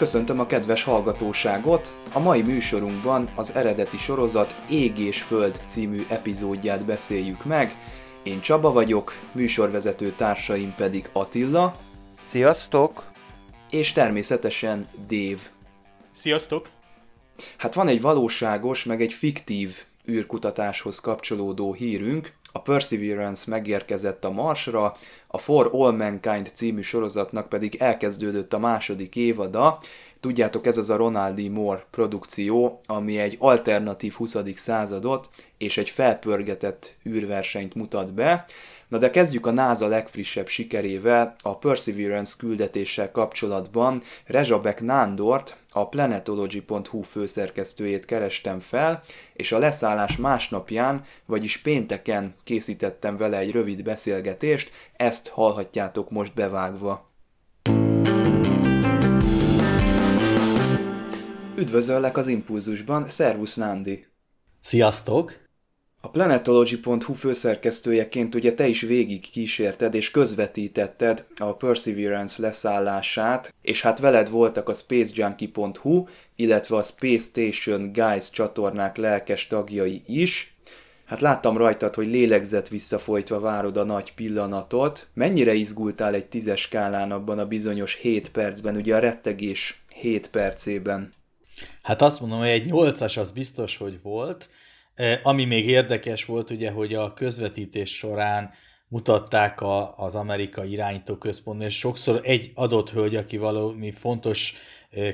Köszöntöm a kedves hallgatóságot! A mai műsorunkban az eredeti sorozat Ég és Föld című epizódját beszéljük meg. Én Csaba vagyok, műsorvezető társaim pedig Attila. Sziasztok! És természetesen Dave. Sziasztok! Hát van egy valóságos, meg egy fiktív űrkutatáshoz kapcsolódó hírünk, a Perseverance megérkezett a Marsra, a For All Mankind című sorozatnak pedig elkezdődött a második évada. Tudjátok, ez az a Ronald D. Moore produkció, ami egy alternatív 20. századot és egy felpörgetett űrversenyt mutat be. Na de kezdjük a NASA legfrissebb sikerével, a Perseverance küldetéssel kapcsolatban Rezsabek Nándort, a planetology.hu főszerkesztőjét kerestem fel, és a leszállás másnapján, vagyis pénteken készítettem vele egy rövid beszélgetést, ezt hallhatjátok most bevágva. Üdvözöllek az Impulzusban, szervusz Nándi! Sziasztok! A Planetology.hu főszerkesztőjeként ugye te is végig kísérted és közvetítetted a Perseverance leszállását, és hát veled voltak a SpaceJunkie.hu, illetve a Space Station Guys csatornák lelkes tagjai is. Hát láttam rajtad, hogy lélegzett visszafolytva várod a nagy pillanatot. Mennyire izgultál egy tízes skálán abban a bizonyos 7 percben, ugye a rettegés 7 percében? Hát azt mondom, hogy egy 8-as az biztos, hogy volt, ami még érdekes volt, ugye, hogy a közvetítés során mutatták a, az amerikai irányító központban, és sokszor egy adott hölgy, aki valami fontos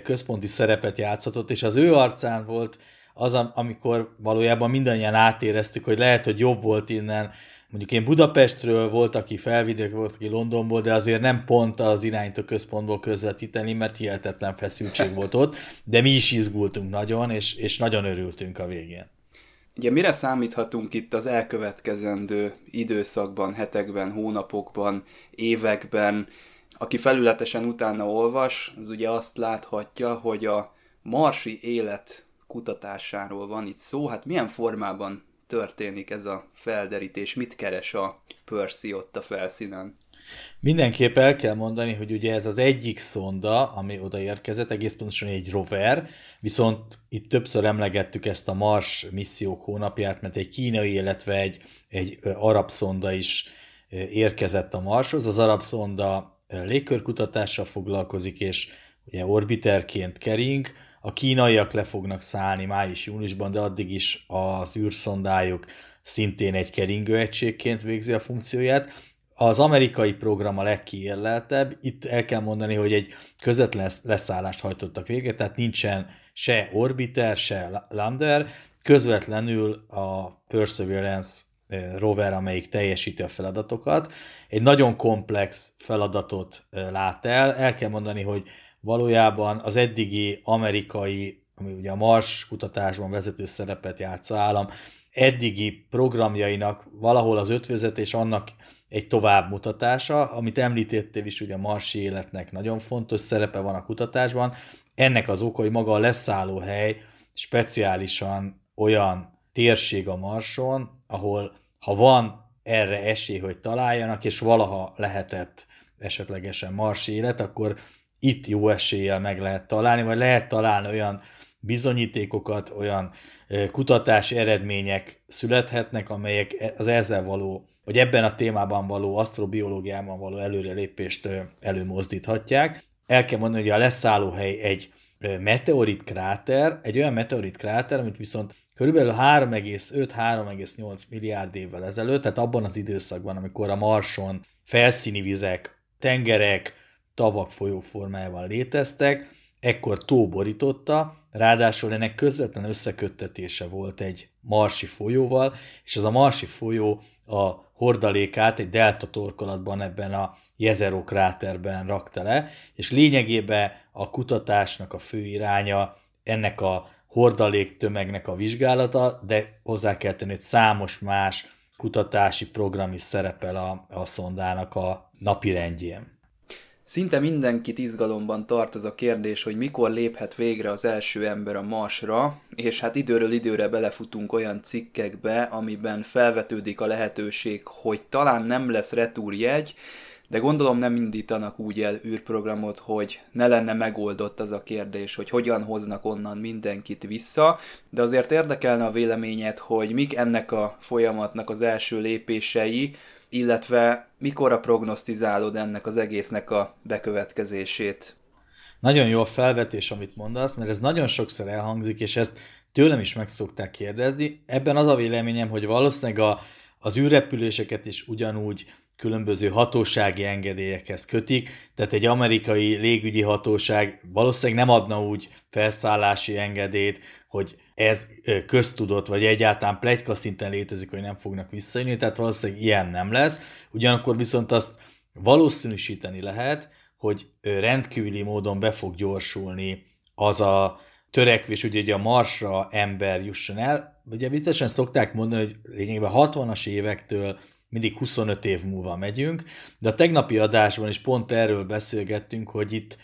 központi szerepet játszhatott, és az ő arcán volt az, amikor valójában mindannyian átéreztük, hogy lehet, hogy jobb volt innen, mondjuk én Budapestről volt, aki felvidék, volt, aki Londonból, de azért nem pont az irányító központból közvetíteni, mert hihetetlen feszültség volt ott, de mi is izgultunk nagyon, és, és nagyon örültünk a végén. Ugye mire számíthatunk itt az elkövetkezendő időszakban, hetekben, hónapokban, években? Aki felületesen utána olvas, az ugye azt láthatja, hogy a marsi élet kutatásáról van itt szó. Hát milyen formában történik ez a felderítés? Mit keres a Percy ott a felszínen? Mindenképp el kell mondani, hogy ugye ez az egyik szonda, ami odaérkezett, egész pontosan egy rover, viszont itt többször emlegettük ezt a Mars missziók hónapját, mert egy kínai, illetve egy, egy arab szonda is érkezett a Marshoz. Az arab szonda légkörkutatással foglalkozik, és ugye orbiterként kering, a kínaiak le fognak szállni május-júniusban, de addig is az űrszondájuk szintén egy keringő egységként végzi a funkcióját. Az amerikai program a legkiérleltebb, itt el kell mondani, hogy egy közvetlen leszállást hajtottak végre, tehát nincsen se orbiter, se lander, közvetlenül a Perseverance eh, rover, amelyik teljesíti a feladatokat. Egy nagyon komplex feladatot eh, lát el. El kell mondani, hogy valójában az eddigi amerikai, ami ugye a Mars kutatásban vezető szerepet játsza állam, eddigi programjainak valahol az ötvözetés annak egy továbbmutatása, amit említettél is, ugye a marsi életnek nagyon fontos szerepe van a kutatásban. Ennek az oka, hogy maga a leszállóhely speciálisan olyan térség a Marson, ahol ha van erre esély, hogy találjanak, és valaha lehetett esetlegesen marsi élet, akkor itt jó eséllyel meg lehet találni, vagy lehet találni olyan bizonyítékokat, olyan kutatási eredmények születhetnek, amelyek az ezzel való hogy ebben a témában való asztrobiológiában való előrelépést előmozdíthatják. El kell mondani, hogy a leszállóhely egy meteorit kráter, egy olyan meteorit kráter, amit viszont körülbelül 3,5-3,8 milliárd évvel ezelőtt, tehát abban az időszakban, amikor a Marson felszíni vizek, tengerek, tavak folyó formájában léteztek, ekkor tó borította, ráadásul ennek közvetlen összeköttetése volt egy marsi folyóval, és az a marsi folyó a hordalékát egy delta torkolatban ebben a Jezero kráterben rakta le, és lényegében a kutatásnak a fő iránya ennek a hordalék tömegnek a vizsgálata, de hozzá kell tenni, hogy számos más kutatási program is szerepel a, a szondának a napi rendjén. Szinte mindenkit izgalomban tart az a kérdés, hogy mikor léphet végre az első ember a Marsra, és hát időről időre belefutunk olyan cikkekbe, amiben felvetődik a lehetőség, hogy talán nem lesz retúrjegy, de gondolom nem indítanak úgy el űrprogramot, hogy ne lenne megoldott az a kérdés, hogy hogyan hoznak onnan mindenkit vissza, de azért érdekelne a véleményed, hogy mik ennek a folyamatnak az első lépései, illetve mikor a prognosztizálod ennek az egésznek a bekövetkezését? Nagyon jó a felvetés, amit mondasz, mert ez nagyon sokszor elhangzik, és ezt tőlem is meg szokták kérdezni. Ebben az a véleményem, hogy valószínűleg a, az űrrepüléseket is ugyanúgy különböző hatósági engedélyekhez kötik, tehát egy amerikai légügyi hatóság valószínűleg nem adna úgy felszállási engedélyt, hogy ez köztudott, vagy egyáltalán plegyka szinten létezik, hogy nem fognak visszajönni, tehát valószínűleg ilyen nem lesz. Ugyanakkor viszont azt valószínűsíteni lehet, hogy rendkívüli módon be fog gyorsulni az a törekvés, ugye, hogy a Marsra ember jusson el. Ugye viccesen szokták mondani, hogy lényegében 60-as évektől mindig 25 év múlva megyünk, de a tegnapi adásban is pont erről beszélgettünk, hogy itt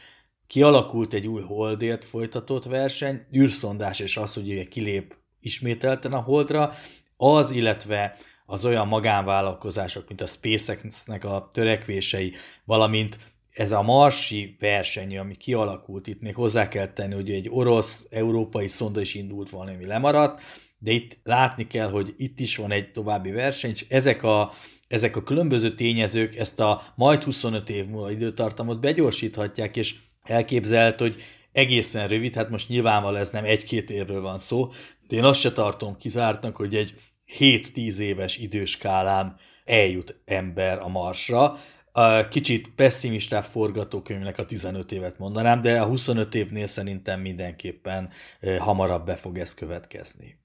kialakult egy új holdért folytatott verseny, űrszondás és az, hogy kilép ismételten a holdra, az, illetve az olyan magánvállalkozások, mint a SpaceX-nek a törekvései, valamint ez a marsi verseny, ami kialakult, itt még hozzá kell tenni, hogy egy orosz-európai szonda is indult valami lemaradt, de itt látni kell, hogy itt is van egy további verseny, és ezek a, ezek a különböző tényezők ezt a majd 25 év múlva időtartamot begyorsíthatják, és elképzelt, hogy egészen rövid, hát most nyilvánvalóan ez nem egy-két évről van szó, de én azt se tartom kizártnak, hogy egy 7-10 éves időskálán eljut ember a Marsra. Kicsit pessimistább forgatókönyvnek a 15 évet mondanám, de a 25 évnél szerintem mindenképpen hamarabb be fog ez következni.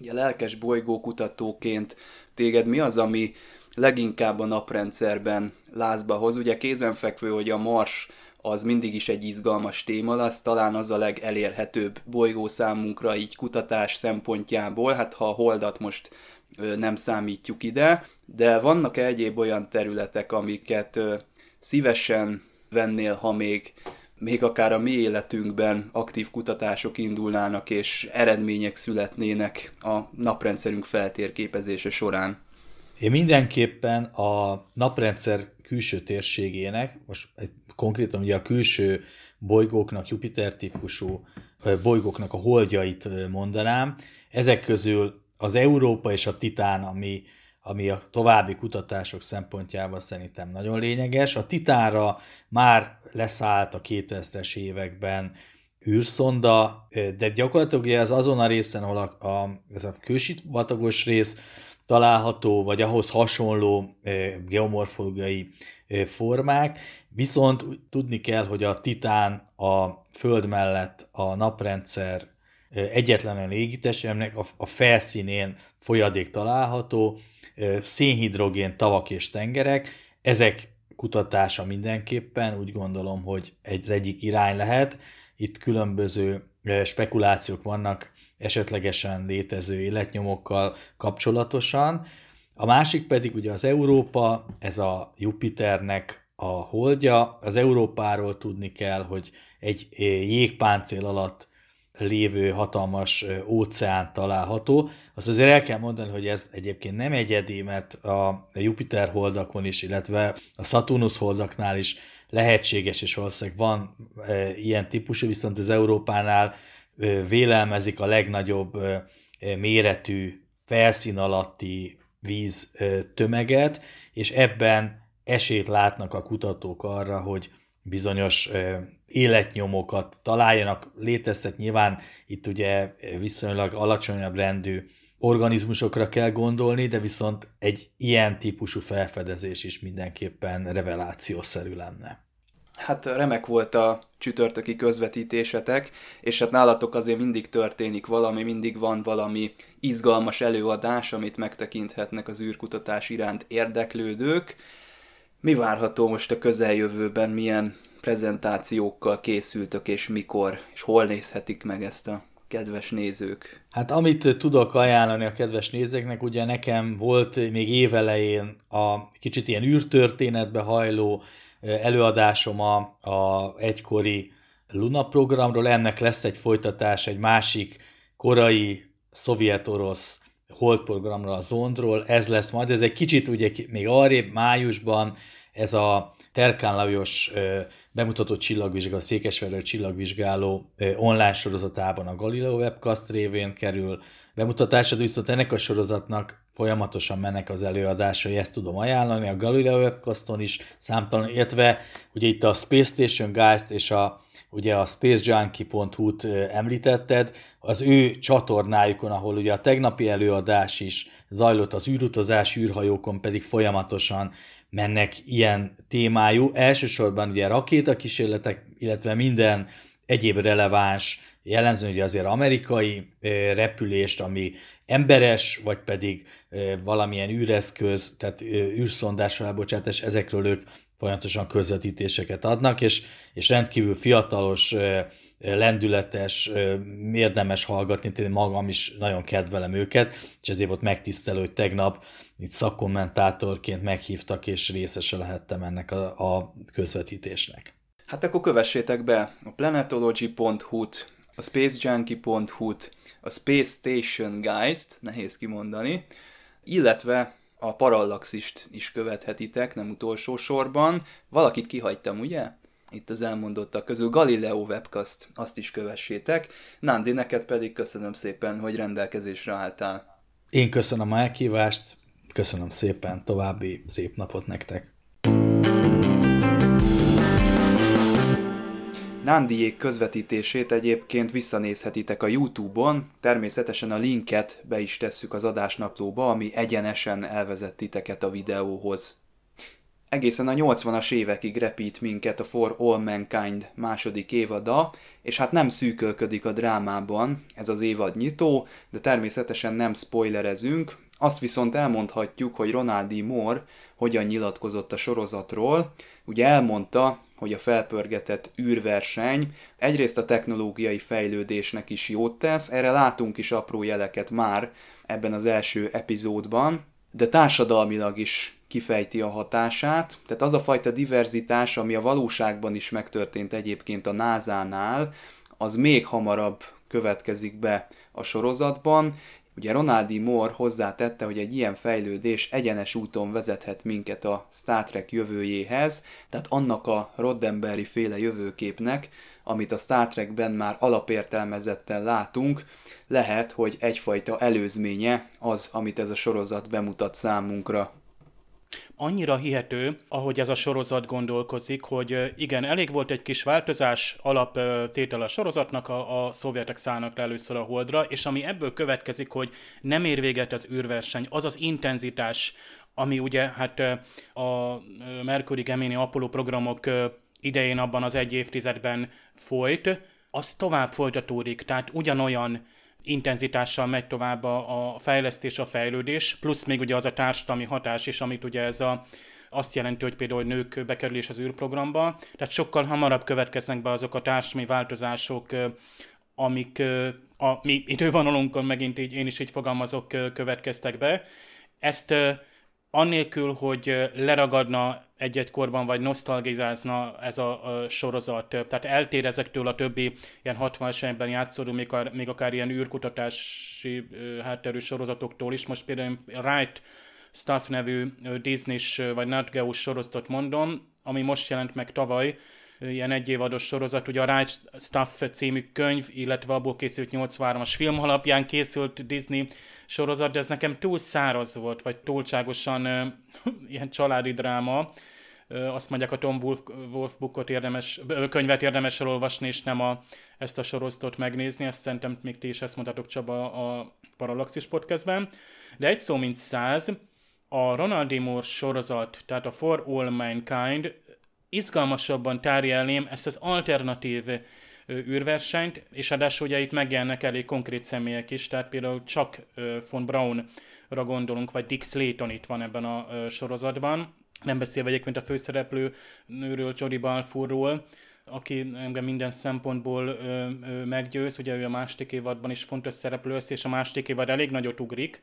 Ugye lelkes bolygókutatóként téged mi az, ami leginkább a naprendszerben lázba hoz? Ugye kézenfekvő, hogy a Mars az mindig is egy izgalmas téma lesz, talán az a legelérhetőbb bolygó számunkra így kutatás szempontjából, hát ha a holdat most nem számítjuk ide, de vannak egyéb olyan területek, amiket szívesen vennél, ha még még akár a mi életünkben aktív kutatások indulnának és eredmények születnének a naprendszerünk feltérképezése során. Én mindenképpen a naprendszer külső térségének, most konkrétan ugye a külső bolygóknak, Jupiter típusú bolygóknak a holdjait mondanám. Ezek közül az Európa és a Titán, ami ami a további kutatások szempontjából szerintem nagyon lényeges. A Titánra már leszállt a 2000-es években űrszonda, de gyakorlatilag az azon a részen, ahol a, a, ez a kősitvatagos rész található, vagy ahhoz hasonló geomorfológiai formák, viszont tudni kell, hogy a Titán a Föld mellett a naprendszer egyetlen légitest, a, a felszínén folyadék található, szénhidrogén tavak és tengerek, ezek kutatása mindenképpen úgy gondolom, hogy egy, egyik irány lehet. Itt különböző spekulációk vannak esetlegesen létező életnyomokkal kapcsolatosan. A másik pedig ugye az Európa, ez a Jupiternek a holdja. Az Európáról tudni kell, hogy egy jégpáncél alatt lévő hatalmas óceán található. Azt azért el kell mondani, hogy ez egyébként nem egyedi, mert a Jupiter holdakon is, illetve a Saturnus holdaknál is lehetséges, és valószínűleg van e, ilyen típusú, viszont az Európánál e, vélelmezik a legnagyobb méretű felszín alatti víz tömeget, és ebben esélyt látnak a kutatók arra, hogy bizonyos életnyomokat találjanak, létezhet nyilván itt ugye viszonylag alacsonyabb rendű organizmusokra kell gondolni, de viszont egy ilyen típusú felfedezés is mindenképpen revelációszerű lenne. Hát remek volt a csütörtöki közvetítésetek, és hát nálatok azért mindig történik valami, mindig van valami izgalmas előadás, amit megtekinthetnek az űrkutatás iránt érdeklődők. Mi várható most a közeljövőben, milyen prezentációkkal készültök, és mikor, és hol nézhetik meg ezt a kedves nézők? Hát amit tudok ajánlani a kedves nézőknek, ugye nekem volt még évelején a kicsit ilyen űrtörténetbe hajló előadásom a, a egykori Luna programról, ennek lesz egy folytatás egy másik korai szovjet-orosz holdprogramra, a Zondról, ez lesz majd, ez egy kicsit ugye még arrébb, májusban, ez a Terkán Lajos bemutatott csillagvizsgáló, a Székesfehérvár csillagvizsgáló online sorozatában a Galileo webcast révén kerül bemutatásra, viszont ennek a sorozatnak folyamatosan mennek az előadásai, ezt tudom ajánlani, a Galileo webcaston is számtalan, illetve ugye itt a Space Station Geist és a ugye a spacejunkie.hu-t említetted, az ő csatornájukon, ahol ugye a tegnapi előadás is zajlott az űrutazás, űrhajókon pedig folyamatosan mennek ilyen témájú, elsősorban ugye rakétakísérletek, illetve minden egyéb releváns, jellemző ugye azért amerikai repülést, ami emberes, vagy pedig valamilyen űreszköz, tehát űrszondás felbocsátás, ezekről ők folyamatosan közvetítéseket adnak, és, és rendkívül fiatalos, lendületes, érdemes hallgatni, én magam is nagyon kedvelem őket, és ezért volt megtisztelő, hogy tegnap itt szakkommentátorként meghívtak, és részese lehettem ennek a, a közvetítésnek. Hát akkor kövessétek be a planetology.hu-t, a spacejunkie.hu-t, a Space Station Guys-t, nehéz kimondani, illetve a Parallaxist is követhetitek, nem utolsó sorban. Valakit kihagytam, ugye? Itt az elmondottak közül Galileo Webcast, azt is kövessétek. Nandi, neked pedig köszönöm szépen, hogy rendelkezésre álltál. Én köszönöm a elkívást, köszönöm szépen, további szép napot nektek. Nándiék közvetítését egyébként visszanézhetitek a YouTube-on, természetesen a linket be is tesszük az adásnaplóba, ami egyenesen elvezet titeket a videóhoz. Egészen a 80-as évekig repít minket a For All Mankind második évada, és hát nem szűkölködik a drámában ez az évad nyitó, de természetesen nem spoilerezünk, azt viszont elmondhatjuk, hogy Ronaldi Moore hogyan nyilatkozott a sorozatról. Ugye elmondta, hogy a felpörgetett űrverseny egyrészt a technológiai fejlődésnek is jót tesz, erre látunk is apró jeleket már ebben az első epizódban, de társadalmilag is kifejti a hatását, tehát az a fajta diverzitás, ami a valóságban is megtörtént egyébként a NASA-nál, az még hamarabb következik be a sorozatban, Ugye Ronaldi Moore hozzátette, hogy egy ilyen fejlődés egyenes úton vezethet minket a Star Trek jövőjéhez, tehát annak a Roddenberry féle jövőképnek, amit a Star Trekben már alapértelmezetten látunk, lehet, hogy egyfajta előzménye az, amit ez a sorozat bemutat számunkra annyira hihető, ahogy ez a sorozat gondolkozik, hogy igen, elég volt egy kis változás alaptétel a sorozatnak, a, a szovjetek szállnak le először a holdra, és ami ebből következik, hogy nem ér véget az űrverseny, az az intenzitás, ami ugye hát a Mercury Gemini Apollo programok idején abban az egy évtizedben folyt, az tovább folytatódik, tehát ugyanolyan intenzitással megy tovább a, a fejlesztés, a fejlődés, plusz még ugye az a társadalmi hatás is, amit ugye ez a, azt jelenti, hogy például nők bekerülés az űrprogramba, tehát sokkal hamarabb következnek be azok a társadalmi változások, amik a mi idővonalunkon megint így, én is így fogalmazok, következtek be. Ezt annélkül, hogy leragadna egy-egy korban, vagy nosztalgizázna ez a, a sorozat, tehát eltér ezektől a többi ilyen 60-as években játszódó, még, még akár ilyen űrkutatási hátterű sorozatoktól is. Most például Right Stuff nevű Disney-s vagy Nat Geo sorozatot mondom, ami most jelent meg tavaly, ilyen egyévados sorozat, ugye a Right Stuff című könyv, illetve abból készült 83-as film alapján készült Disney sorozat, de ez nekem túl száraz volt, vagy túlságosan ilyen családi dráma. Azt mondják, a Tom Wolf, Wolf bookot érdemes, könyvet érdemes elolvasni, és nem a, ezt a sorozatot megnézni. Ezt szerintem még ti is ezt mondhatok Csaba a Parallaxis podcastben. De egy szó mint száz, a Ronald D. Moore sorozat, tehát a For All Mankind izgalmasabban tárja ezt az alternatív űrversenyt, és ráadásul ugye itt megjelennek elég konkrét személyek is, tehát például csak von Braunra gondolunk, vagy Dick Slayton itt van ebben a sorozatban, nem beszélve egyébként a főszereplő nőről, Jodie Balfourról, aki engem minden szempontból ö, ö, meggyőz, ugye ő a második évadban is fontos szereplő lesz, és a második évad elég nagyot ugrik.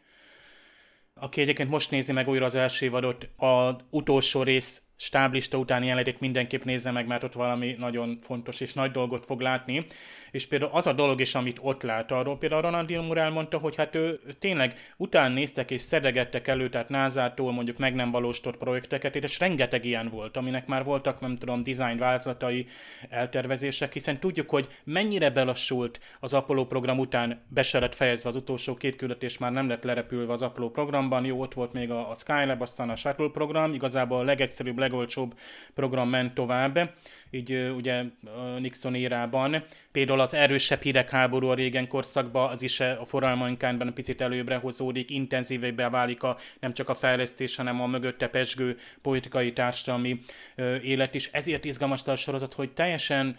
Aki egyébként most nézi meg újra az első évadot, az utolsó rész stáblista utáni jelenetét mindenképp nézze meg, mert ott valami nagyon fontos és nagy dolgot fog látni. És például az a dolog is, amit ott lát, arról például Ronald Gilmour elmondta, hogy hát ő tényleg után néztek és szedegettek elő, tehát NASA-tól mondjuk meg nem valósított projekteket, és rengeteg ilyen volt, aminek már voltak, nem tudom, design vázlatai, eltervezések, hiszen tudjuk, hogy mennyire belassult az Apollo program után be se lett fejezve az utolsó két küldetés, már nem lett lerepülve az Apollo programban, jó, ott volt még a, a Skylab, aztán a Shuttle program, igazából a legegyszerűbb, legolcsóbb program ment tovább, így ugye Nixon érában. Például az erősebb hidegháború a régen korszakban, az is a forralmainkánban picit előbbre hozódik, intenzívebbé válik a, nem csak a fejlesztés, hanem a mögötte pesgő politikai társadalmi élet is. Ezért izgalmas a sorozat, hogy teljesen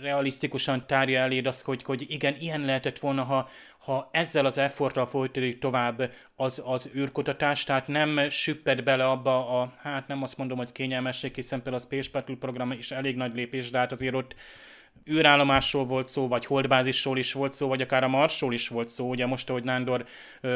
realisztikusan tárja eléd azt, hogy, hogy igen, ilyen lehetett volna, ha, ha ezzel az efforttal folytatódik tovább az, az űrkutatás, tehát nem süpped bele abba a, hát nem azt mondom, hogy kényelmesség, hiszen például a Space Battle program is elég nagy lépés, de hát azért ott űrállomásról volt szó, vagy holdbázisról is volt szó, vagy akár a Marsról is volt szó. Ugye most, ahogy Nándor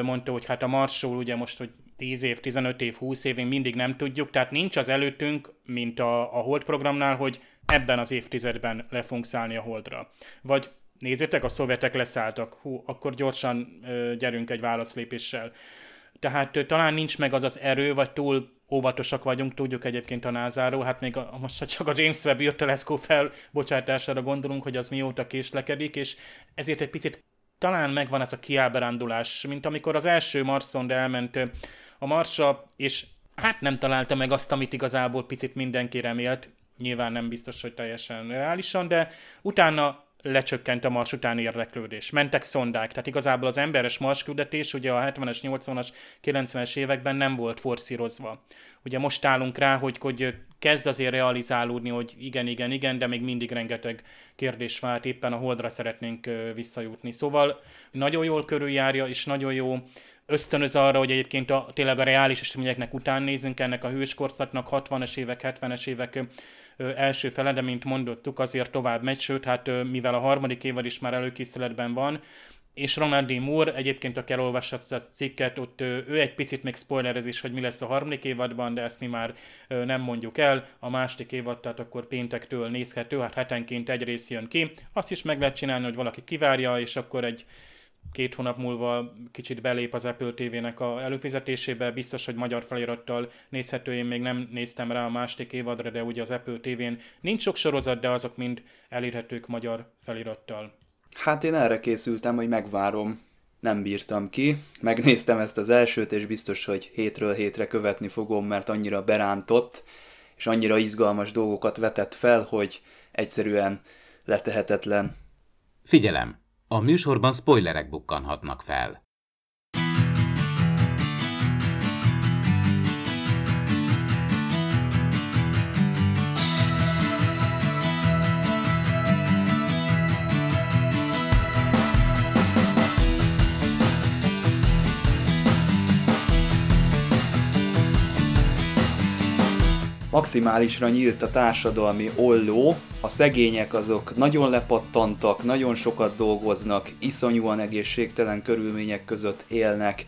mondta, hogy hát a Marsról ugye most, hogy 10 év, 15 év, 20 év, mindig nem tudjuk, tehát nincs az előttünk, mint a, a Hold programnál, hogy ebben az évtizedben le fogunk szállni a Holdra. Vagy nézzétek, a szovjetek leszálltak, hú, akkor gyorsan ö, gyerünk egy válaszlépéssel. Tehát ö, talán nincs meg az az erő, vagy túl óvatosak vagyunk, tudjuk egyébként a názáról, hát még a, most csak a James Webb űrteleszkóp felbocsátására gondolunk, hogy az mióta késlekedik, és ezért egy picit talán megvan ez a kiábrándulás, mint amikor az első Marszond elment a Marsra, és hát nem találta meg azt, amit igazából picit mindenki remélt, nyilván nem biztos, hogy teljesen reálisan, de utána lecsökkent a Mars utáni érdeklődés. Mentek szondák, tehát igazából az emberes Mars küldetés ugye a 70-es, 80-as, 90-es években nem volt forszírozva. Ugye most állunk rá, hogy, hogy kezd azért realizálódni, hogy igen, igen, igen, de még mindig rengeteg kérdés vált, éppen a Holdra szeretnénk visszajutni. Szóval nagyon jól körüljárja, és nagyon jó ösztönöz arra, hogy egyébként a, tényleg a reális eseményeknek után nézünk ennek a hőskorszaknak, 60-es évek, 70-es évek első fele, de mint mondottuk, azért tovább megy, sőt, hát mivel a harmadik évad is már előkészületben van, és Ronald D. Moore, egyébként aki elolvassa ezt a cikket, ott ő egy picit még spoilerez is, hogy mi lesz a harmadik évadban, de ezt mi már nem mondjuk el. A második évad, tehát akkor péntektől nézhető, hát hetenként egy rész jön ki. Azt is meg lehet csinálni, hogy valaki kivárja, és akkor egy két hónap múlva kicsit belép az Apple TV-nek a előfizetésébe, biztos, hogy magyar felirattal nézhető, én még nem néztem rá a második évadra, de ugye az Apple TV-n nincs sok sorozat, de azok mind elérhetők magyar felirattal. Hát én erre készültem, hogy megvárom. Nem bírtam ki. Megnéztem ezt az elsőt, és biztos, hogy hétről hétre követni fogom, mert annyira berántott, és annyira izgalmas dolgokat vetett fel, hogy egyszerűen letehetetlen. Figyelem! A műsorban spoilerek bukkanhatnak fel. Maximálisra nyílt a társadalmi olló, a szegények azok nagyon lepattantak, nagyon sokat dolgoznak, iszonyúan egészségtelen körülmények között élnek,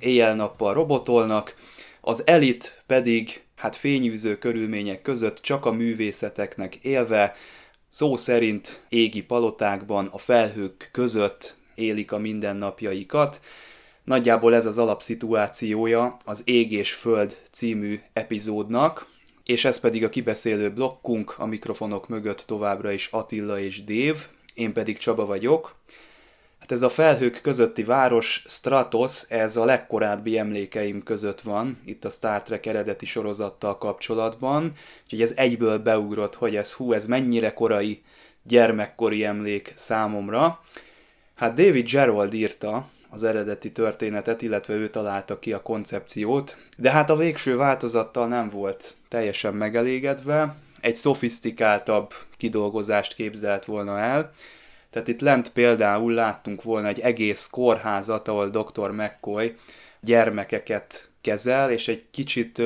éjjel-nappal robotolnak, az elit pedig hát fényűző körülmények között csak a művészeteknek élve, szó szerint égi palotákban, a felhők között élik a mindennapjaikat. Nagyjából ez az alapszituációja az Ég és Föld című epizódnak, és ez pedig a kibeszélő blokkunk, a mikrofonok mögött továbbra is Attila és Dév, én pedig Csaba vagyok. Hát ez a felhők közötti város, Stratos, ez a legkorábbi emlékeim között van, itt a Star Trek eredeti sorozattal kapcsolatban, úgyhogy ez egyből beugrott, hogy ez hú, ez mennyire korai gyermekkori emlék számomra. Hát David Gerald írta, az eredeti történetet, illetve ő találta ki a koncepciót, de hát a végső változattal nem volt teljesen megelégedve, egy szofisztikáltabb kidolgozást képzelt volna el, tehát itt lent például láttunk volna egy egész kórházat, ahol dr. McCoy gyermekeket kezel, és egy kicsit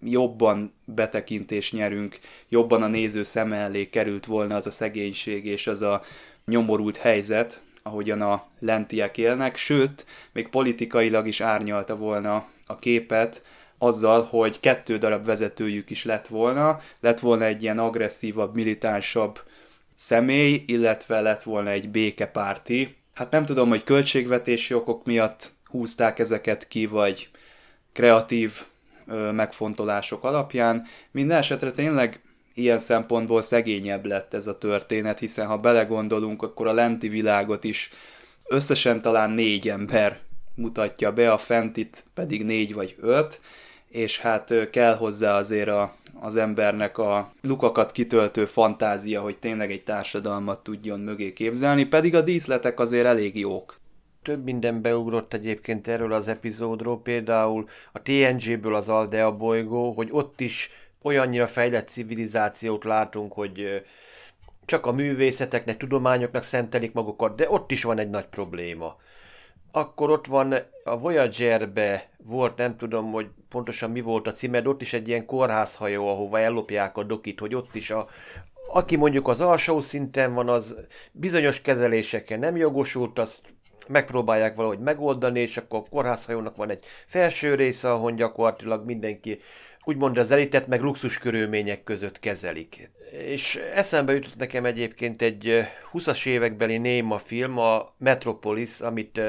jobban betekintés nyerünk, jobban a néző szem elé került volna az a szegénység és az a nyomorult helyzet, ahogyan a lentiek élnek, sőt, még politikailag is árnyalta volna a képet, azzal, hogy kettő darab vezetőjük is lett volna, lett volna egy ilyen agresszívabb, militánsabb személy, illetve lett volna egy békepárti. Hát nem tudom, hogy költségvetési okok miatt húzták ezeket ki, vagy kreatív ö, megfontolások alapján. Minden esetre tényleg ilyen szempontból szegényebb lett ez a történet, hiszen ha belegondolunk, akkor a lenti világot is összesen talán négy ember mutatja be, a fentit pedig négy vagy öt, és hát kell hozzá azért a, az embernek a lukakat kitöltő fantázia, hogy tényleg egy társadalmat tudjon mögé képzelni, pedig a díszletek azért elég jók. Több minden beugrott egyébként erről az epizódról, például a TNG-ből az Aldea bolygó, hogy ott is olyannyira fejlett civilizációt látunk, hogy csak a művészeteknek, tudományoknak szentelik magukat, de ott is van egy nagy probléma. Akkor ott van a Voyager-be volt, nem tudom, hogy pontosan mi volt a címed, ott is egy ilyen kórházhajó, ahova ellopják a dokit, hogy ott is a, aki mondjuk az alsó szinten van, az bizonyos kezelésekkel nem jogosult, azt megpróbálják valahogy megoldani, és akkor a kórházhajónak van egy felső része, ahol gyakorlatilag mindenki úgymond az elitet meg luxus körülmények között kezelik. És eszembe jutott nekem egyébként egy 20-as évekbeli néma film, a Metropolis, amit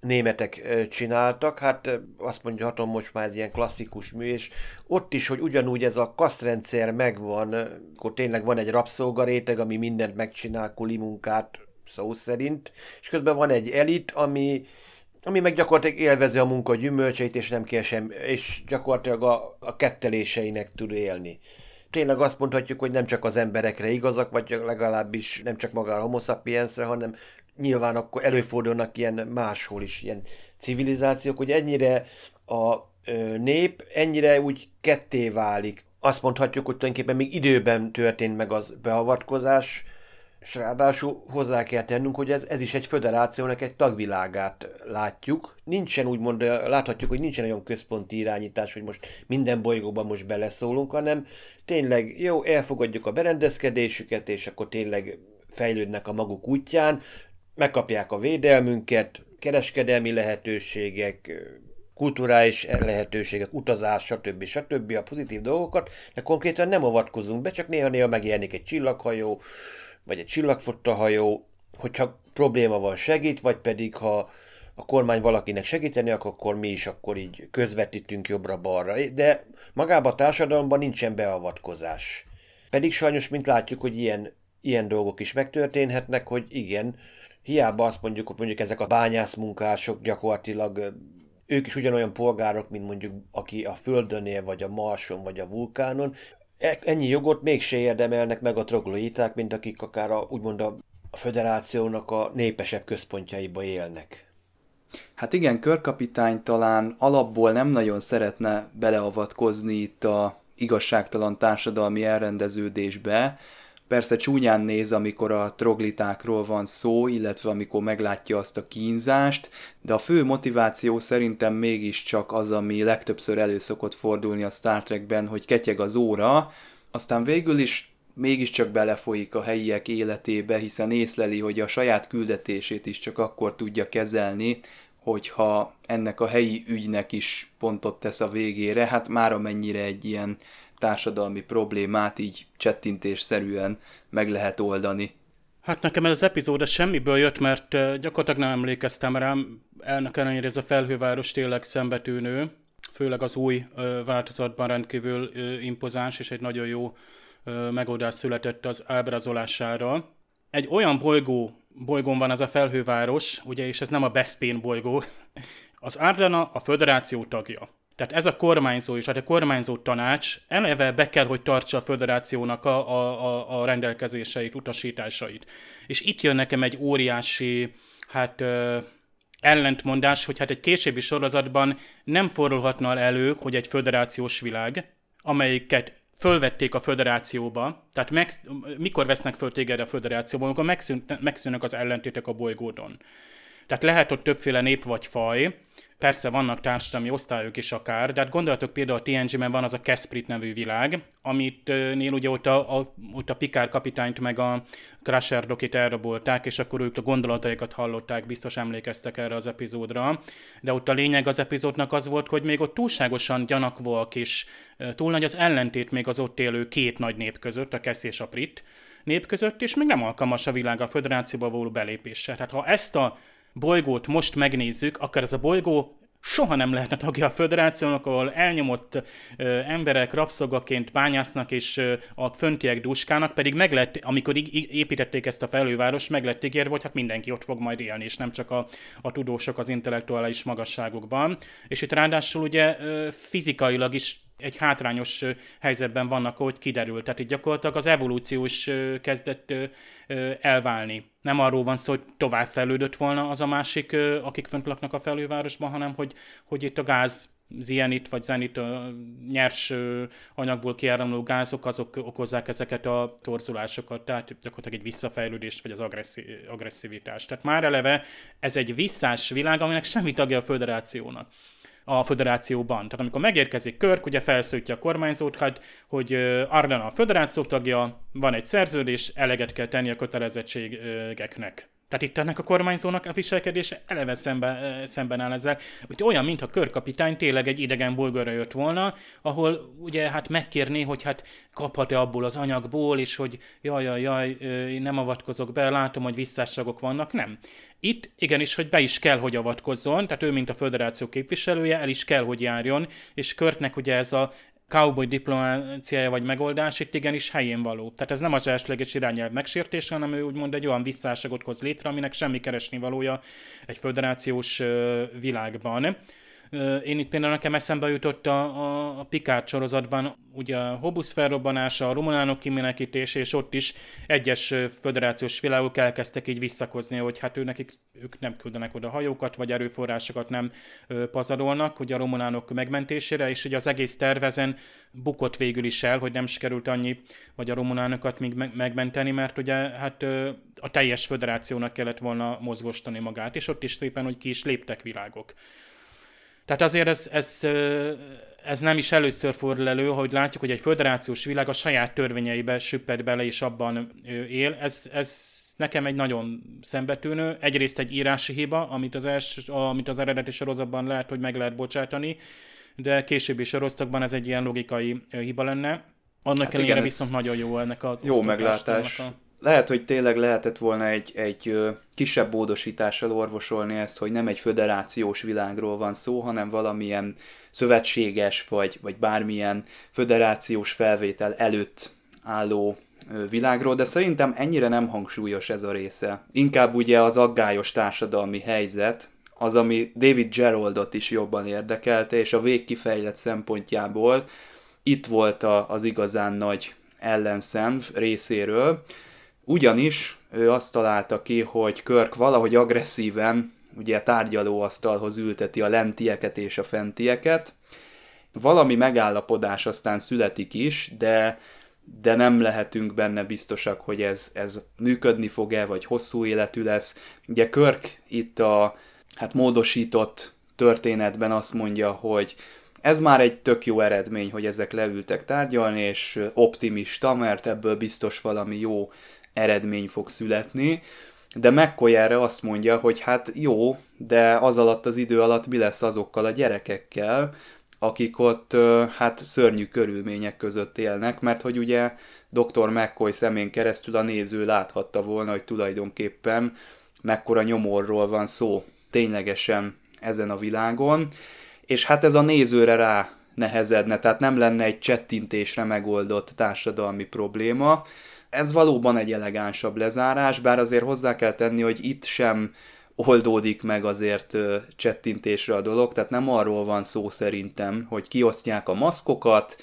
németek csináltak, hát azt mondhatom most már ez ilyen klasszikus mű, és ott is, hogy ugyanúgy ez a kasztrendszer megvan, akkor tényleg van egy rabszolgaréteg, ami mindent megcsinál, kuli munkát szó szerint, és közben van egy elit, ami ami meg gyakorlatilag élvezi a munka gyümölcseit, és nem kell sem, és gyakorlatilag a, a ketteléseinek tud élni. Tényleg azt mondhatjuk, hogy nem csak az emberekre igazak, vagy legalábbis nem csak maga a homo sapiensre, hanem nyilván akkor előfordulnak ilyen máshol is ilyen civilizációk, hogy ennyire a nép ennyire úgy ketté válik. Azt mondhatjuk, hogy tulajdonképpen még időben történt meg az beavatkozás, és ráadásul hozzá kell tennünk, hogy ez, ez is egy föderációnak egy tagvilágát látjuk. Nincsen úgymond, láthatjuk, hogy nincsen olyan központi irányítás, hogy most minden bolygóban most beleszólunk, hanem tényleg jó, elfogadjuk a berendezkedésüket, és akkor tényleg fejlődnek a maguk útján, megkapják a védelmünket, kereskedelmi lehetőségek, kulturális lehetőségek, utazás, stb. stb. a pozitív dolgokat, de konkrétan nem avatkozunk be, csak néha-néha megjelenik egy csillaghajó, vagy egy csillagfottahajó, hogyha probléma van segít, vagy pedig ha a kormány valakinek segíteni, akkor mi is akkor így közvetítünk jobbra-balra. De magában a társadalomban nincsen beavatkozás. Pedig sajnos, mint látjuk, hogy ilyen, ilyen dolgok is megtörténhetnek, hogy igen, hiába azt mondjuk, hogy mondjuk ezek a bányászmunkások gyakorlatilag ők is ugyanolyan polgárok, mint mondjuk aki a Földön él, vagy a Marson, vagy a vulkánon, ennyi jogot mégse érdemelnek meg a trogloiták, mint akik akár a, úgymond a, a föderációnak a népesebb központjaiba élnek. Hát igen, körkapitány talán alapból nem nagyon szeretne beleavatkozni itt a igazságtalan társadalmi elrendeződésbe, Persze csúnyán néz, amikor a troglitákról van szó, illetve amikor meglátja azt a kínzást, de a fő motiváció szerintem mégiscsak az, ami legtöbbször elő szokott fordulni a Star Trekben, hogy ketyeg az óra, aztán végül is mégiscsak belefolyik a helyiek életébe, hiszen észleli, hogy a saját küldetését is csak akkor tudja kezelni, hogyha ennek a helyi ügynek is pontot tesz a végére, hát már amennyire egy ilyen társadalmi problémát így csettintésszerűen meg lehet oldani. Hát nekem ez az epizód ez semmiből jött, mert gyakorlatilag nem emlékeztem rám. Ennek ellenére ez a felhőváros tényleg szembetűnő, főleg az új változatban rendkívül impozáns, és egy nagyon jó megoldás született az ábrázolására. Egy olyan bolygó, bolygón van ez a felhőváros, ugye, és ez nem a Bespin bolygó. Az Ardana a föderáció tagja. Tehát ez a kormányzó is, tehát a kormányzó tanács eleve be kell, hogy tartsa a föderációnak a, a, a rendelkezéseit, utasításait. És itt jön nekem egy óriási, hát ö, ellentmondás, hogy hát egy későbbi sorozatban nem fordulhatna elő, hogy egy föderációs világ, amelyiket fölvették a föderációba, tehát meg, mikor vesznek föl téged a föderációba, amikor megszűn, megszűnnek az ellentétek a bolygódon. Tehát lehet ott többféle nép vagy faj, Persze vannak társadalmi osztályok is akár, de hát gondolatok például a TNG-ben van az a Kesprit nevű világ, amit nél ugye ott a, a, ott a Picard kapitányt meg a Crusher Dokit elrabolták, és akkor ők a gondolataikat hallották, biztos emlékeztek erre az epizódra. De ott a lényeg az epizódnak az volt, hogy még ott túlságosan gyanakvóak, és túl nagy az ellentét még az ott élő két nagy nép között, a Kesz és a Brit nép között, és még nem alkalmas a világ a föderációba való belépésre. Tehát ha ezt a bolygót most megnézzük, akkor ez a bolygó soha nem lehetne tagja a föderációnak, ahol elnyomott ö, emberek rabszolgaként bányásznak, és ö, a föntiek duskának, pedig meg lett, amikor építették ezt a felőváros, meg lett ígérve, hogy hát mindenki ott fog majd élni, és nem csak a, a tudósok az intellektuális magasságokban. És itt ráadásul ugye ö, fizikailag is egy hátrányos helyzetben vannak, ahogy kiderült. Tehát itt gyakorlatilag az evolúció is kezdett elválni. Nem arról van szó, hogy tovább fejlődött volna az a másik, akik fönt laknak a felővárosban, hanem hogy, hogy itt a gáz zienit vagy zenit, nyers anyagból kiáramló gázok, azok okozzák ezeket a torzulásokat, tehát gyakorlatilag egy visszafejlődést, vagy az agresszí- agresszivitást. Tehát már eleve ez egy visszás világ, aminek semmi tagja a föderációnak a föderációban. Tehát amikor megérkezik Körk, ugye felszólítja a kormányzót, hát, hogy Arden a föderáció tagja, van egy szerződés, eleget kell tenni a kötelezettségeknek. Tehát itt ennek a kormányzónak a viselkedése eleve szemben, szemben áll ezzel. Úgy olyan, mintha körkapitány tényleg egy idegen bolygóra jött volna, ahol ugye hát megkérné, hogy hát kaphat-e abból az anyagból, és hogy jaj, jaj, jaj, nem avatkozok be, látom, hogy visszásságok vannak. Nem. Itt igenis, hogy be is kell, hogy avatkozzon, tehát ő, mint a föderáció képviselője, el is kell, hogy járjon, és Körtnek ugye ez a cowboy diplomáciája vagy megoldás itt igenis helyén való. Tehát ez nem az elsőleges irányelv megsértése, hanem ő úgymond egy olyan visszáságot hoz létre, aminek semmi keresni valója egy föderációs világban. Én itt például nekem eszembe jutott a, a, a Picard sorozatban, ugye a Hobus felrobbanása, a romulánok kimenekítése, és ott is egyes föderációs világok elkezdtek így visszakozni, hogy hát ő nekik, ők nem küldenek oda hajókat, vagy erőforrásokat nem pazarolnak, hogy a romulánok megmentésére, és ugye az egész tervezen bukott végül is el, hogy nem sikerült annyi, vagy a romulánokat még megmenteni, mert ugye hát a teljes föderációnak kellett volna mozgostani magát, és ott is szépen, hogy ki is léptek világok. Tehát azért ez, ez, ez nem is először fordul elő, hogy látjuk, hogy egy föderációs világ a saját törvényeibe süpped bele és abban él. Ez, ez nekem egy nagyon szembetűnő. Egyrészt egy írási hiba, amit az, els, amit az eredeti sorozatban lehet, hogy meg lehet bocsátani, de későbbi sorozatokban ez egy ilyen logikai hiba lenne. Annak hát ellenére viszont nagyon jó ennek az Jó meglátás. A lehet, hogy tényleg lehetett volna egy, egy kisebb módosítással orvosolni ezt, hogy nem egy föderációs világról van szó, hanem valamilyen szövetséges vagy, vagy bármilyen föderációs felvétel előtt álló világról, de szerintem ennyire nem hangsúlyos ez a része. Inkább ugye az aggályos társadalmi helyzet, az, ami David Geraldot is jobban érdekelte, és a végkifejlett szempontjából itt volt az igazán nagy ellenszem részéről, ugyanis ő azt találta ki, hogy Körk valahogy agresszíven ugye tárgyalóasztalhoz ülteti a lentieket és a fentieket. Valami megállapodás aztán születik is, de, de nem lehetünk benne biztosak, hogy ez, ez működni fog-e, vagy hosszú életű lesz. Ugye Körk itt a hát módosított történetben azt mondja, hogy ez már egy tök jó eredmény, hogy ezek leültek tárgyalni, és optimista, mert ebből biztos valami jó eredmény fog születni, de McCoy erre azt mondja, hogy hát jó, de az alatt az idő alatt mi lesz azokkal a gyerekekkel, akik ott hát szörnyű körülmények között élnek, mert hogy ugye dr. McCoy szemén keresztül a néző láthatta volna, hogy tulajdonképpen mekkora nyomorról van szó ténylegesen ezen a világon, és hát ez a nézőre rá nehezedne, tehát nem lenne egy csettintésre megoldott társadalmi probléma, ez valóban egy elegánsabb lezárás, bár azért hozzá kell tenni, hogy itt sem oldódik meg azért csettintésre a dolog, tehát nem arról van szó szerintem, hogy kiosztják a maszkokat,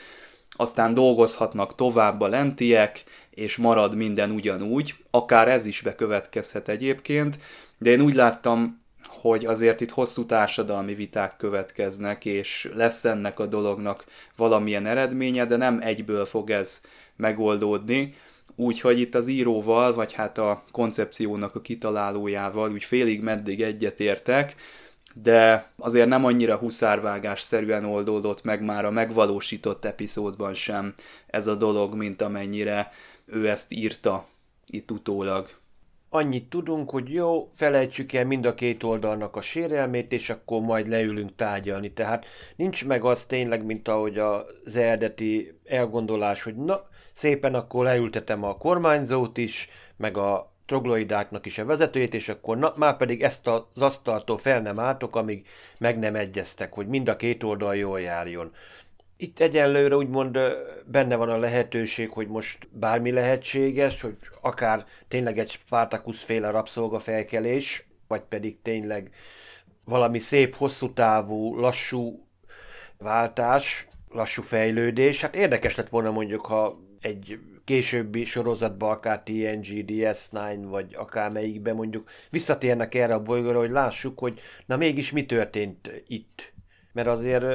aztán dolgozhatnak tovább a lentiek, és marad minden ugyanúgy, akár ez is bekövetkezhet egyébként, de én úgy láttam, hogy azért itt hosszú társadalmi viták következnek, és lesz ennek a dolognak valamilyen eredménye, de nem egyből fog ez megoldódni, Úgyhogy itt az íróval, vagy hát a koncepciónak a kitalálójával úgy félig meddig egyetértek, de azért nem annyira huszárvágás-szerűen oldódott meg már a megvalósított epizódban sem ez a dolog, mint amennyire ő ezt írta itt utólag. Annyit tudunk, hogy jó, felejtsük el mind a két oldalnak a sérelmét, és akkor majd leülünk tárgyalni. Tehát nincs meg az tényleg, mint ahogy az eredeti elgondolás, hogy na, szépen akkor leültetem a kormányzót is, meg a trogloidáknak is a vezetőjét, és akkor na, már pedig ezt az asztaltól fel nem álltok, amíg meg nem egyeztek, hogy mind a két oldal jól járjon. Itt egyenlőre úgymond benne van a lehetőség, hogy most bármi lehetséges, hogy akár tényleg egy Spartacus féle rabszolgafelkelés, vagy pedig tényleg valami szép, hosszú távú, lassú váltás, lassú fejlődés. Hát érdekes lett volna mondjuk, ha egy későbbi sorozatban, akár TNG, DS9, vagy akármelyikben mondjuk visszatérnek erre a bolygóra, hogy lássuk, hogy na mégis mi történt itt. Mert azért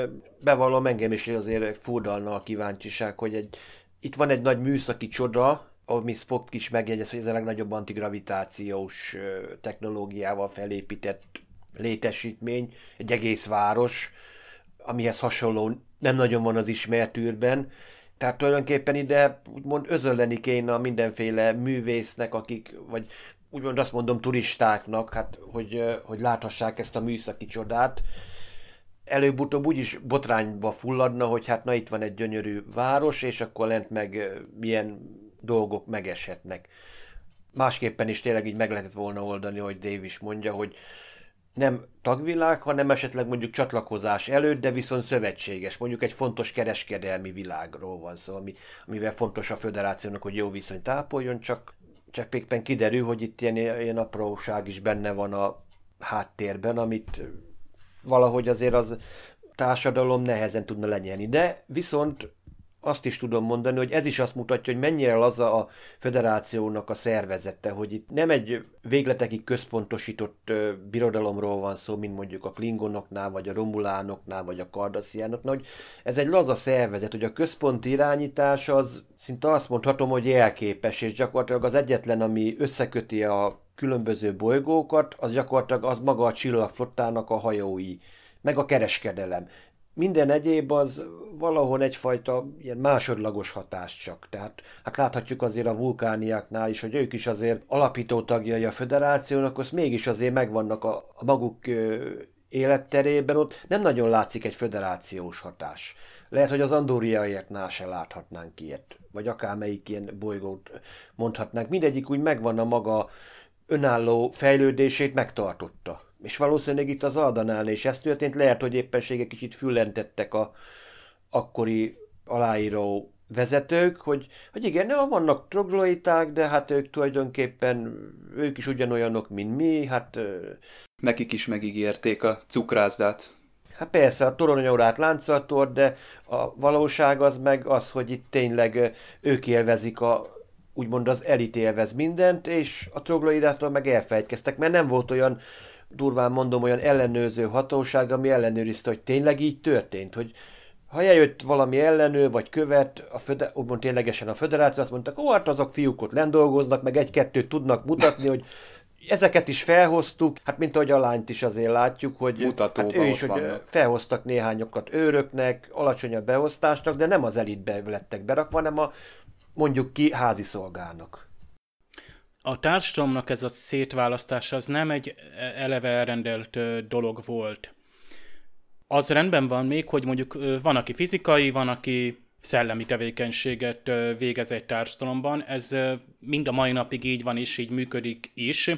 bevallom engem is azért furdalna a kíváncsiság, hogy egy, itt van egy nagy műszaki csoda, ami Spock is megjegyez, hogy ez a legnagyobb antigravitációs technológiával felépített létesítmény, egy egész város, amihez hasonló nem nagyon van az ismert űrben, tehát tulajdonképpen ide úgymond özölleni kéne a mindenféle művésznek, akik, vagy úgymond azt mondom turistáknak, hát, hogy, hogy láthassák ezt a műszaki csodát. Előbb-utóbb úgyis botrányba fulladna, hogy hát na itt van egy gyönyörű város, és akkor lent meg milyen dolgok megeshetnek. Másképpen is tényleg így meg lehetett volna oldani, hogy Dave is mondja, hogy nem tagvilág, hanem esetleg mondjuk csatlakozás előtt, de viszont szövetséges, mondjuk egy fontos kereskedelmi világról van szó, ami, amivel fontos a föderációnak, hogy jó viszonyt ápoljon, csak cseppékben kiderül, hogy itt ilyen, ilyen apróság is benne van a háttérben, amit valahogy azért az társadalom nehezen tudna lenyelni. De viszont azt is tudom mondani, hogy ez is azt mutatja, hogy mennyire laza a federációnak a szervezete, hogy itt nem egy végletekig központosított birodalomról van szó, mint mondjuk a klingonoknál, vagy a romulánoknál, vagy a kardasziánoknál, hogy ez egy laza szervezet, hogy a központi irányítás az szinte azt mondhatom, hogy elképes, és gyakorlatilag az egyetlen, ami összeköti a különböző bolygókat, az gyakorlatilag az maga a csillagflottának a hajói, meg a kereskedelem minden egyéb az valahol egyfajta ilyen másodlagos hatás csak. Tehát hát láthatjuk azért a vulkániáknál is, hogy ők is azért alapító tagjai a föderációnak, az mégis azért megvannak a, a maguk ö, életterében, ott nem nagyon látszik egy föderációs hatás. Lehet, hogy az andóriaiaknál se láthatnánk ilyet, vagy akármelyik ilyen bolygót mondhatnánk. Mindegyik úgy megvan a maga önálló fejlődését megtartotta és valószínűleg itt az Aldanál is ez történt, lehet, hogy éppenséggel kicsit füllentettek a akkori aláíró vezetők, hogy, hogy igen, ne, vannak trogloiták, de hát ők tulajdonképpen, ők is ugyanolyanok, mint mi, hát... Nekik is megígérték a cukrászdát. Hát persze, a toronyórát láncoltor, de a valóság az meg az, hogy itt tényleg ők élvezik a, úgymond az elit élvez mindent, és a trogloidától meg elfejtkeztek, mert nem volt olyan durván mondom, olyan ellenőrző hatóság, ami ellenőrizte, hogy tényleg így történt, hogy ha eljött valami ellenő, vagy követ, a föde, úgymond ténylegesen a föderáció, azt mondtak, ó, hát azok fiúk ott lendolgoznak, meg egy-kettőt tudnak mutatni, hogy ezeket is felhoztuk, hát mint ahogy a lányt is azért látjuk, hogy hát ő is, hogy felhoztak néhányokat őröknek, alacsonyabb beosztásnak, de nem az elitbe lettek berakva, hanem a mondjuk ki házi szolgának a társadalomnak ez a szétválasztás az nem egy eleve elrendelt dolog volt. Az rendben van még, hogy mondjuk van, aki fizikai, van, aki szellemi tevékenységet végez egy társadalomban. Ez mind a mai napig így van és így működik is.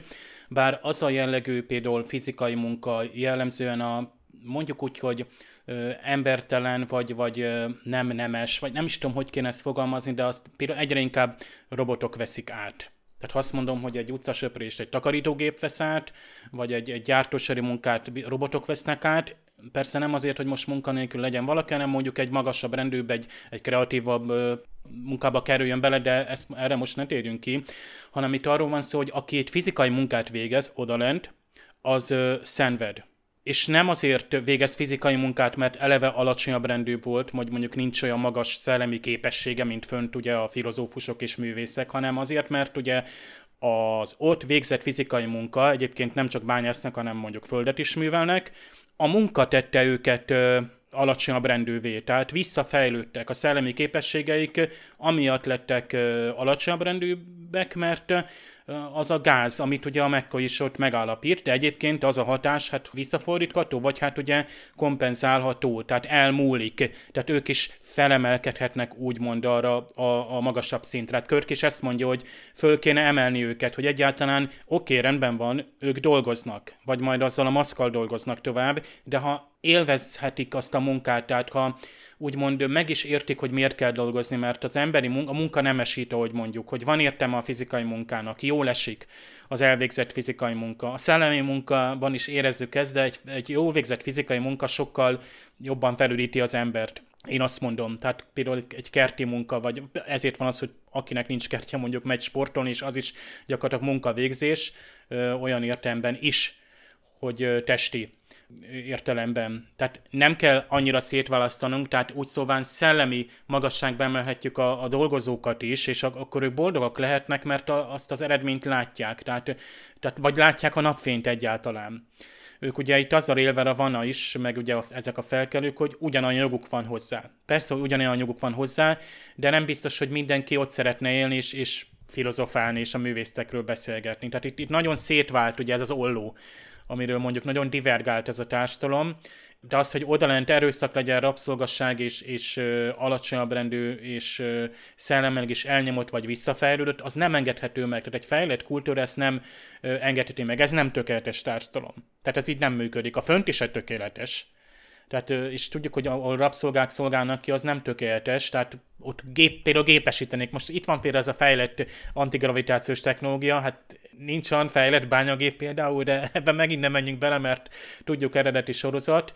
Bár az a jellegű például fizikai munka jellemzően a mondjuk úgy, hogy ö, embertelen, vagy, vagy nem nemes, vagy nem is tudom, hogy kéne ezt fogalmazni, de azt például egyre inkább robotok veszik át. Tehát ha azt mondom, hogy egy utcasöprést egy takarítógép vesz át, vagy egy, egy gyártósori munkát robotok vesznek át, persze nem azért, hogy most munkanélkül legyen valaki, hanem mondjuk egy magasabb rendőbb, egy, egy kreatívabb ö, munkába kerüljön bele, de ezt, erre most ne térjünk ki, hanem itt arról van szó, hogy aki egy fizikai munkát végez odalent, az ö, szenved és nem azért végez fizikai munkát, mert eleve alacsonyabb rendű volt, vagy mondjuk nincs olyan magas szellemi képessége, mint fönt ugye a filozófusok és művészek, hanem azért, mert ugye az ott végzett fizikai munka, egyébként nem csak bányásznak, hanem mondjuk földet is művelnek, a munka tette őket ö, alacsonyabb rendűvé, tehát visszafejlődtek a szellemi képességeik, amiatt lettek ö, alacsonyabb rendűbbek, mert az a gáz, amit ugye a Mekka is ott megállapít, de egyébként az a hatás hát visszafordítható, vagy hát ugye kompenzálható, tehát elmúlik, tehát ők is felemelkedhetnek úgymond arra a, a magasabb szintre. Hát Körk is ezt mondja, hogy föl kéne emelni őket, hogy egyáltalán oké, okay, rendben van, ők dolgoznak, vagy majd azzal a maszkal dolgoznak tovább, de ha élvezhetik azt a munkát, tehát ha úgymond meg is értik, hogy miért kell dolgozni, mert az emberi munka, a munka nem esít, ahogy mondjuk, hogy van értelme a fizikai munkának, jól esik az elvégzett fizikai munka. A szellemi munkában is érezzük ezt, de egy, egy jó végzett fizikai munka sokkal jobban felülíti az embert. Én azt mondom, tehát például egy kerti munka, vagy ezért van az, hogy akinek nincs kertje, mondjuk megy sportolni, és az is gyakorlatilag munkavégzés, olyan értelemben is, hogy testi értelemben. Tehát nem kell annyira szétválasztanunk, tehát úgy szóval szellemi magasságban emelhetjük a, a dolgozókat is, és akkor ők boldogak lehetnek, mert a, azt az eredményt látják, tehát, tehát vagy látják a napfényt egyáltalán. Ők ugye itt azzal élve a vana is, meg ugye a, ezek a felkelők, hogy ugyanolyan joguk van hozzá. Persze, hogy ugyanolyan joguk van hozzá, de nem biztos, hogy mindenki ott szeretne élni, és, és filozofálni, és a művésztekről beszélgetni. Tehát itt, itt nagyon szétvált ugye ez az olló amiről mondjuk nagyon divergált ez a társadalom, de az, hogy odalent erőszak legyen, rabszolgasság és, és ö, alacsonyabb rendű és ö, szellemmel is elnyomott vagy visszafejlődött, az nem engedhető meg. Tehát egy fejlett kultúra ezt nem ö, engedheti meg. Ez nem tökéletes társadalom. Tehát ez így nem működik. A fönt is egy tökéletes. Tehát, és tudjuk, hogy ahol rabszolgák szolgálnak ki, az nem tökéletes, tehát ott gép, például gépesítenék. Most itt van például ez a fejlett antigravitációs technológia, hát nincs olyan fejlett bányagép például, de ebben megint nem menjünk bele, mert tudjuk eredeti sorozat.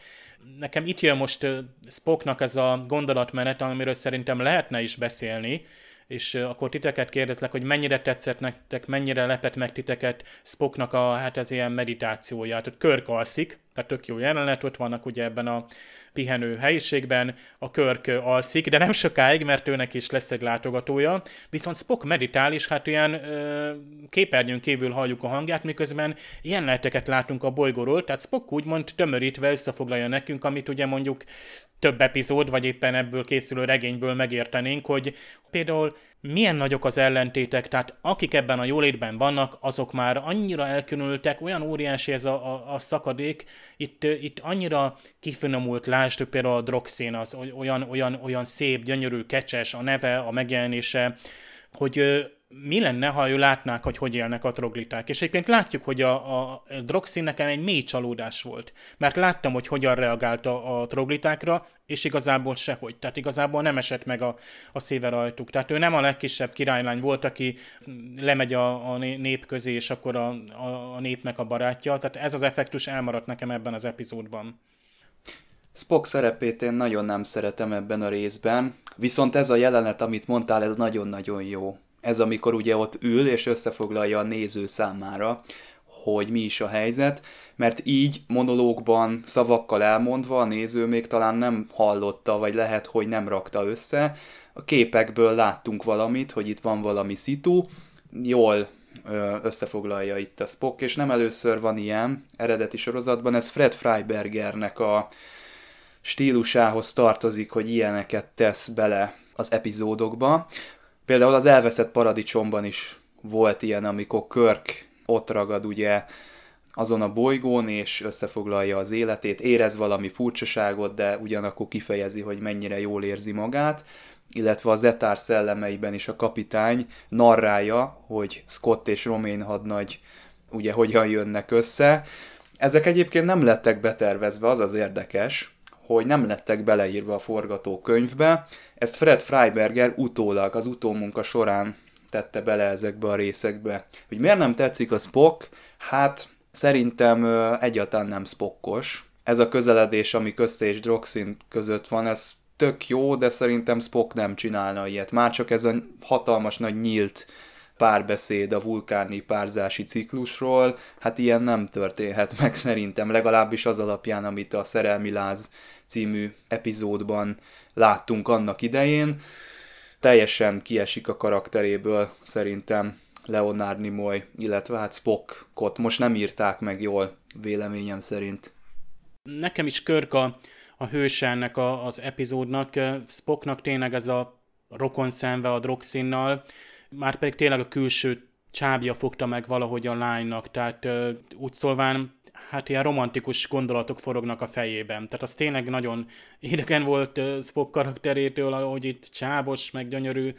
Nekem itt jön most Spocknak ez a gondolatmenet, amiről szerintem lehetne is beszélni, és akkor titeket kérdezlek, hogy mennyire tetszett nektek, mennyire lepett meg titeket Spocknak a, hát ez ilyen meditációja, tehát Körk alszik, tehát tök jó jelenet, ott vannak ugye ebben a pihenő helyiségben, a Körk alszik, de nem sokáig, mert őnek is lesz egy látogatója, viszont Spock meditál, és hát ilyen ö, képernyőn kívül halljuk a hangját, miközben jeleneteket látunk a bolygóról, tehát Spock úgymond tömörítve összefoglalja nekünk, amit ugye mondjuk több epizód, vagy éppen ebből készülő regényből megértenénk, hogy például milyen nagyok az ellentétek, tehát akik ebben a jólétben vannak, azok már annyira elkülönültek, olyan óriási ez a, a, a szakadék, itt, itt annyira kifinomult, lásd például a Droxén, az olyan, olyan, olyan szép, gyönyörű, kecses a neve, a megjelenése, hogy mi lenne, ha ő látnák, hogy hogy élnek a trogliták. És egyébként látjuk, hogy a, a Droxin nekem egy mély csalódás volt. Mert láttam, hogy hogyan reagált a, a troglitákra, és igazából sehogy. Tehát igazából nem esett meg a, a szíve rajtuk. Tehát ő nem a legkisebb királylány volt, aki lemegy a, a nép közé, és akkor a, a, a népnek a barátja. Tehát ez az effektus elmaradt nekem ebben az epizódban. Spock szerepét én nagyon nem szeretem ebben a részben, viszont ez a jelenet, amit mondtál, ez nagyon-nagyon jó ez amikor ugye ott ül és összefoglalja a néző számára, hogy mi is a helyzet, mert így monológban, szavakkal elmondva a néző még talán nem hallotta, vagy lehet, hogy nem rakta össze. A képekből láttunk valamit, hogy itt van valami szitu, jól összefoglalja itt a Spock, és nem először van ilyen eredeti sorozatban, ez Fred Freibergernek a stílusához tartozik, hogy ilyeneket tesz bele az epizódokba. Például az elveszett paradicsomban is volt ilyen, amikor Körk ott ragad ugye azon a bolygón, és összefoglalja az életét, érez valami furcsaságot, de ugyanakkor kifejezi, hogy mennyire jól érzi magát, illetve a Zetár szellemeiben is a kapitány narrálja, hogy Scott és Romain hadnagy ugye hogyan jönnek össze. Ezek egyébként nem lettek betervezve, az az érdekes, hogy nem lettek beleírva a forgatókönyvbe. Ezt Fred Freiberger utólag, az utómunka során tette bele ezekbe a részekbe. Hogy miért nem tetszik a Spock? Hát szerintem egyáltalán nem Spockos. Ez a közeledés, ami közte és Droxin között van, ez tök jó, de szerintem Spock nem csinálna ilyet. Már csak ez a hatalmas nagy nyílt párbeszéd a vulkáni párzási ciklusról, hát ilyen nem történhet meg szerintem, legalábbis az alapján, amit a Szerelmi Láz című epizódban láttunk annak idején. Teljesen kiesik a karakteréből szerintem Leonard Nimoy, illetve hát Spockot most nem írták meg jól, véleményem szerint. Nekem is Körk a, a hőse ennek a, az epizódnak, Spocknak tényleg ez a rokon szemve a Droxinnal, már pedig tényleg a külső csábja fogta meg valahogy a lánynak, tehát úgy szólván hát ilyen romantikus gondolatok forognak a fejében. Tehát az tényleg nagyon idegen volt Spock karakterétől, ahogy itt csábos, meg gyönyörű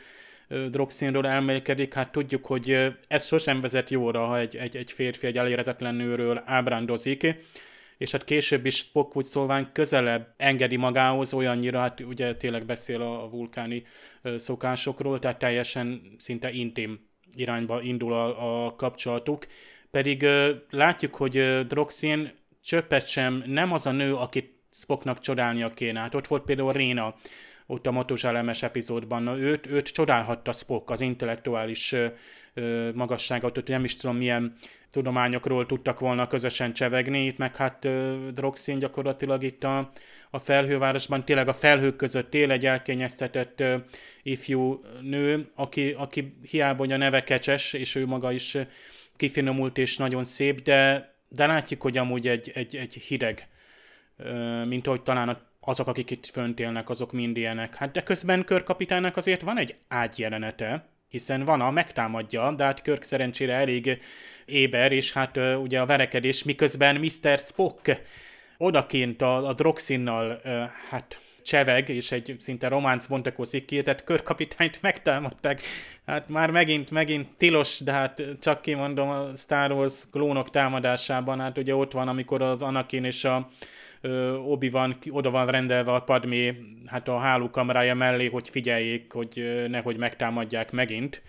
drogszínről elmélkedik, hát tudjuk, hogy ez sosem vezet jóra, ha egy, egy, egy férfi egy elérhetetlen nőről ábrándozik, és hát később is Spock úgy szólván közelebb engedi magához olyannyira, hát ugye tényleg beszél a vulkáni szokásokról, tehát teljesen szinte intim irányba indul a, a kapcsolatuk, pedig látjuk, hogy Droxin csöppet sem nem az a nő, akit Spocknak csodálnia kéne. Hát ott volt például Réna, ott a Matuzsálemes epizódban. Na, őt, őt csodálhatta Spock, az intellektuális ö, magasságot, ott nem is tudom milyen tudományokról tudtak volna közösen csevegni, itt meg hát ö, Droxin gyakorlatilag itt a, a felhővárosban tényleg a felhők között él egy elkényeztetett ö, ifjú nő, aki, aki hiába hogy a neve kecses, és ő maga is kifinomult és nagyon szép, de, de látjuk, hogy amúgy egy, egy, egy hideg, mint ahogy talán azok, akik itt fönt élnek, azok mind ilyenek. Hát de közben körkapitánynak azért van egy ágyjelenete, hiszen van a megtámadja, de hát Körk szerencsére elég éber, és hát ugye a verekedés, miközben Mr. Spock odakint a, a Droxinnal, hát cseveg, és egy szinte románc bontakozik ki, tehát körkapitányt megtámadták. Hát már megint, megint tilos, de hát csak kimondom a Star Wars klónok támadásában, hát ugye ott van, amikor az Anakin és a obi van, oda van rendelve a Padmé hát a hálókamrája mellé, hogy figyeljék, hogy nehogy megtámadják megint,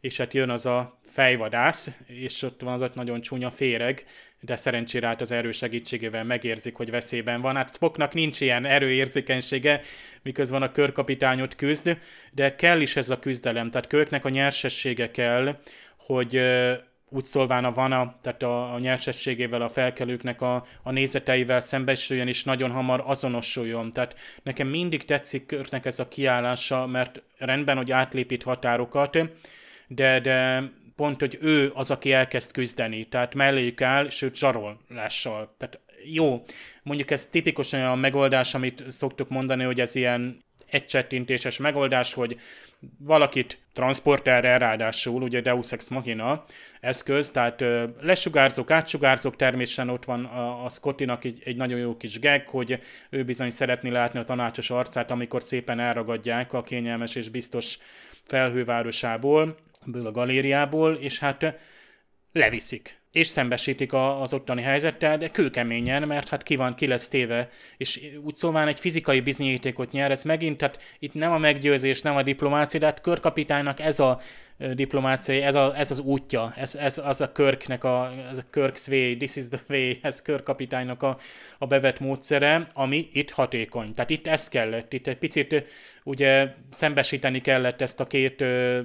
és hát jön az a fejvadász, és ott van az ott nagyon csúnya féreg, de szerencsére hát az erő segítségével megérzik, hogy veszélyben van. Hát Spocknak nincs ilyen erőérzékenysége, miközben a körkapitányot küzd, de kell is ez a küzdelem, tehát Körknek a nyersessége kell, hogy úgy szólván a vana, tehát a, a nyersességével, a felkelőknek a, a nézeteivel szembesüljön, és nagyon hamar azonosuljon. Tehát nekem mindig tetszik Körknek ez a kiállása, mert rendben, hogy átlépít határokat, de, de pont, hogy ő az, aki elkezd küzdeni, tehát melléjük áll, sőt zsarolással. Tehát jó, mondjuk ez tipikus olyan megoldás, amit szoktuk mondani, hogy ez ilyen egycsettintéses megoldás, hogy valakit transporterre ráadásul, ugye Deus Ex Machina eszköz, tehát ö, lesugárzók, átsugárzók, természetesen ott van a, a Scottinak egy, egy nagyon jó kis gag, hogy ő bizony szeretni látni a tanácsos arcát, amikor szépen elragadják a kényelmes és biztos felhővárosából, ebből a galériából, és hát leviszik és szembesítik a, az ottani helyzettel, de kőkeményen, mert hát ki van, ki lesz téve, és úgy szóval egy fizikai bizonyítékot nyer, ez megint, tehát itt nem a meggyőzés, nem a diplomácia, de hát körkapitánynak ez a diplomáciai, ez, a, ez az útja, ez, ez az a Körknek, a, ez a Kirk's way, this is the way, ez Körkapitánynak a, a bevett módszere, ami itt hatékony. Tehát itt ez kellett, itt egy picit ugye szembesíteni kellett ezt a két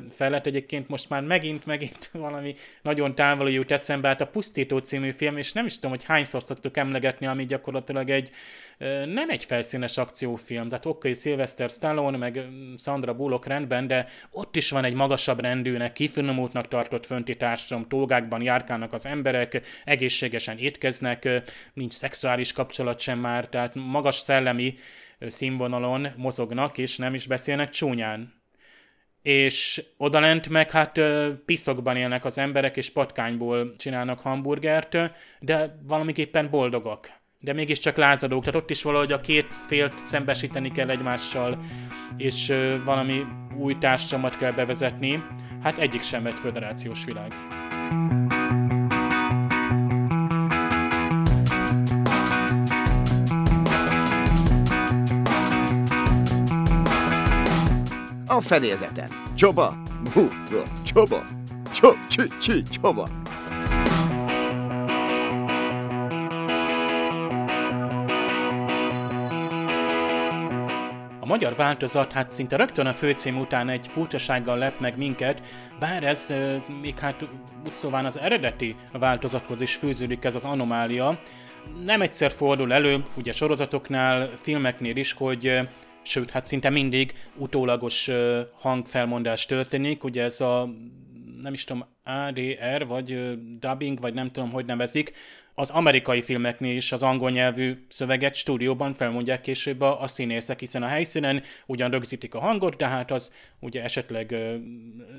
felet, egyébként most már megint, megint valami nagyon távoli jut eszembe, hát a Pusztító című film, és nem is tudom, hogy hányszor szoktuk emlegetni, ami gyakorlatilag egy nem egy felszínes akciófilm, tehát oké, okay, Sylvester Stallone, meg Sandra Bullock rendben, de ott is van egy magasabb rendűnek, kifinomultnak tartott fönti társadalom, tolgákban járkálnak az emberek, egészségesen étkeznek, nincs szexuális kapcsolat sem már, tehát magas szellemi színvonalon mozognak, és nem is beszélnek csúnyán. És odalent meg hát piszokban élnek az emberek, és patkányból csinálnak hamburgert, de valamiképpen boldogak de mégiscsak lázadók, tehát ott is valahogy a két félt szembesíteni kell egymással, és valami új társadalmat kell bevezetni. Hát egyik sem egy föderációs világ. A fedélzeten. Csoba! Bú, csoba! Csob, csü, csü, csoba! magyar változat hát szinte rögtön a főcím után egy furcsasággal lep meg minket, bár ez még hát úgy szóval az eredeti változathoz is fűződik ez az anomália. Nem egyszer fordul elő, ugye sorozatoknál, filmeknél is, hogy sőt, hát szinte mindig utólagos hangfelmondás történik, ugye ez a nem is tudom, ADR, vagy dubbing, vagy nem tudom, hogy nevezik, az amerikai filmeknél is az angol nyelvű szöveget stúdióban felmondják később a, a színészek, hiszen a helyszínen ugyan rögzítik a hangot, de hát az ugye esetleg ö,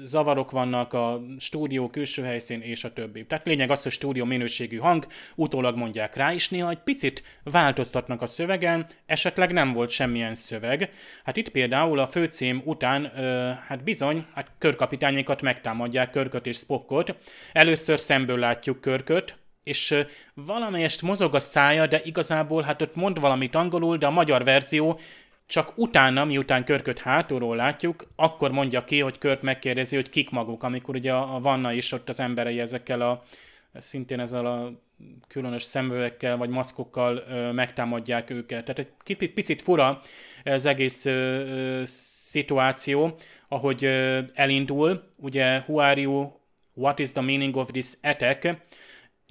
zavarok vannak a stúdió külső helyszín és a többi. Tehát lényeg az, hogy stúdió minőségű hang, utólag mondják rá, és néha egy picit változtatnak a szövegen, esetleg nem volt semmilyen szöveg. Hát itt például a főcím után, ö, hát bizony, hát körkapitányokat megtámadják, Körköt és Spockot. Először szemből látjuk Körköt, és valamelyest mozog a szája, de igazából hát ott mond valamit angolul, de a magyar verzió csak utána, miután Körköt hátulról látjuk, akkor mondja ki, hogy Kört megkérdezi, hogy kik maguk, amikor ugye a Vanna is ott az emberei ezekkel a szintén ezzel a különös szemüvekkel vagy maszkokkal ö, megtámadják őket. Tehát egy picit fura ez egész ö, ö, szituáció, ahogy ö, elindul. Ugye, you, what is the meaning of this attack?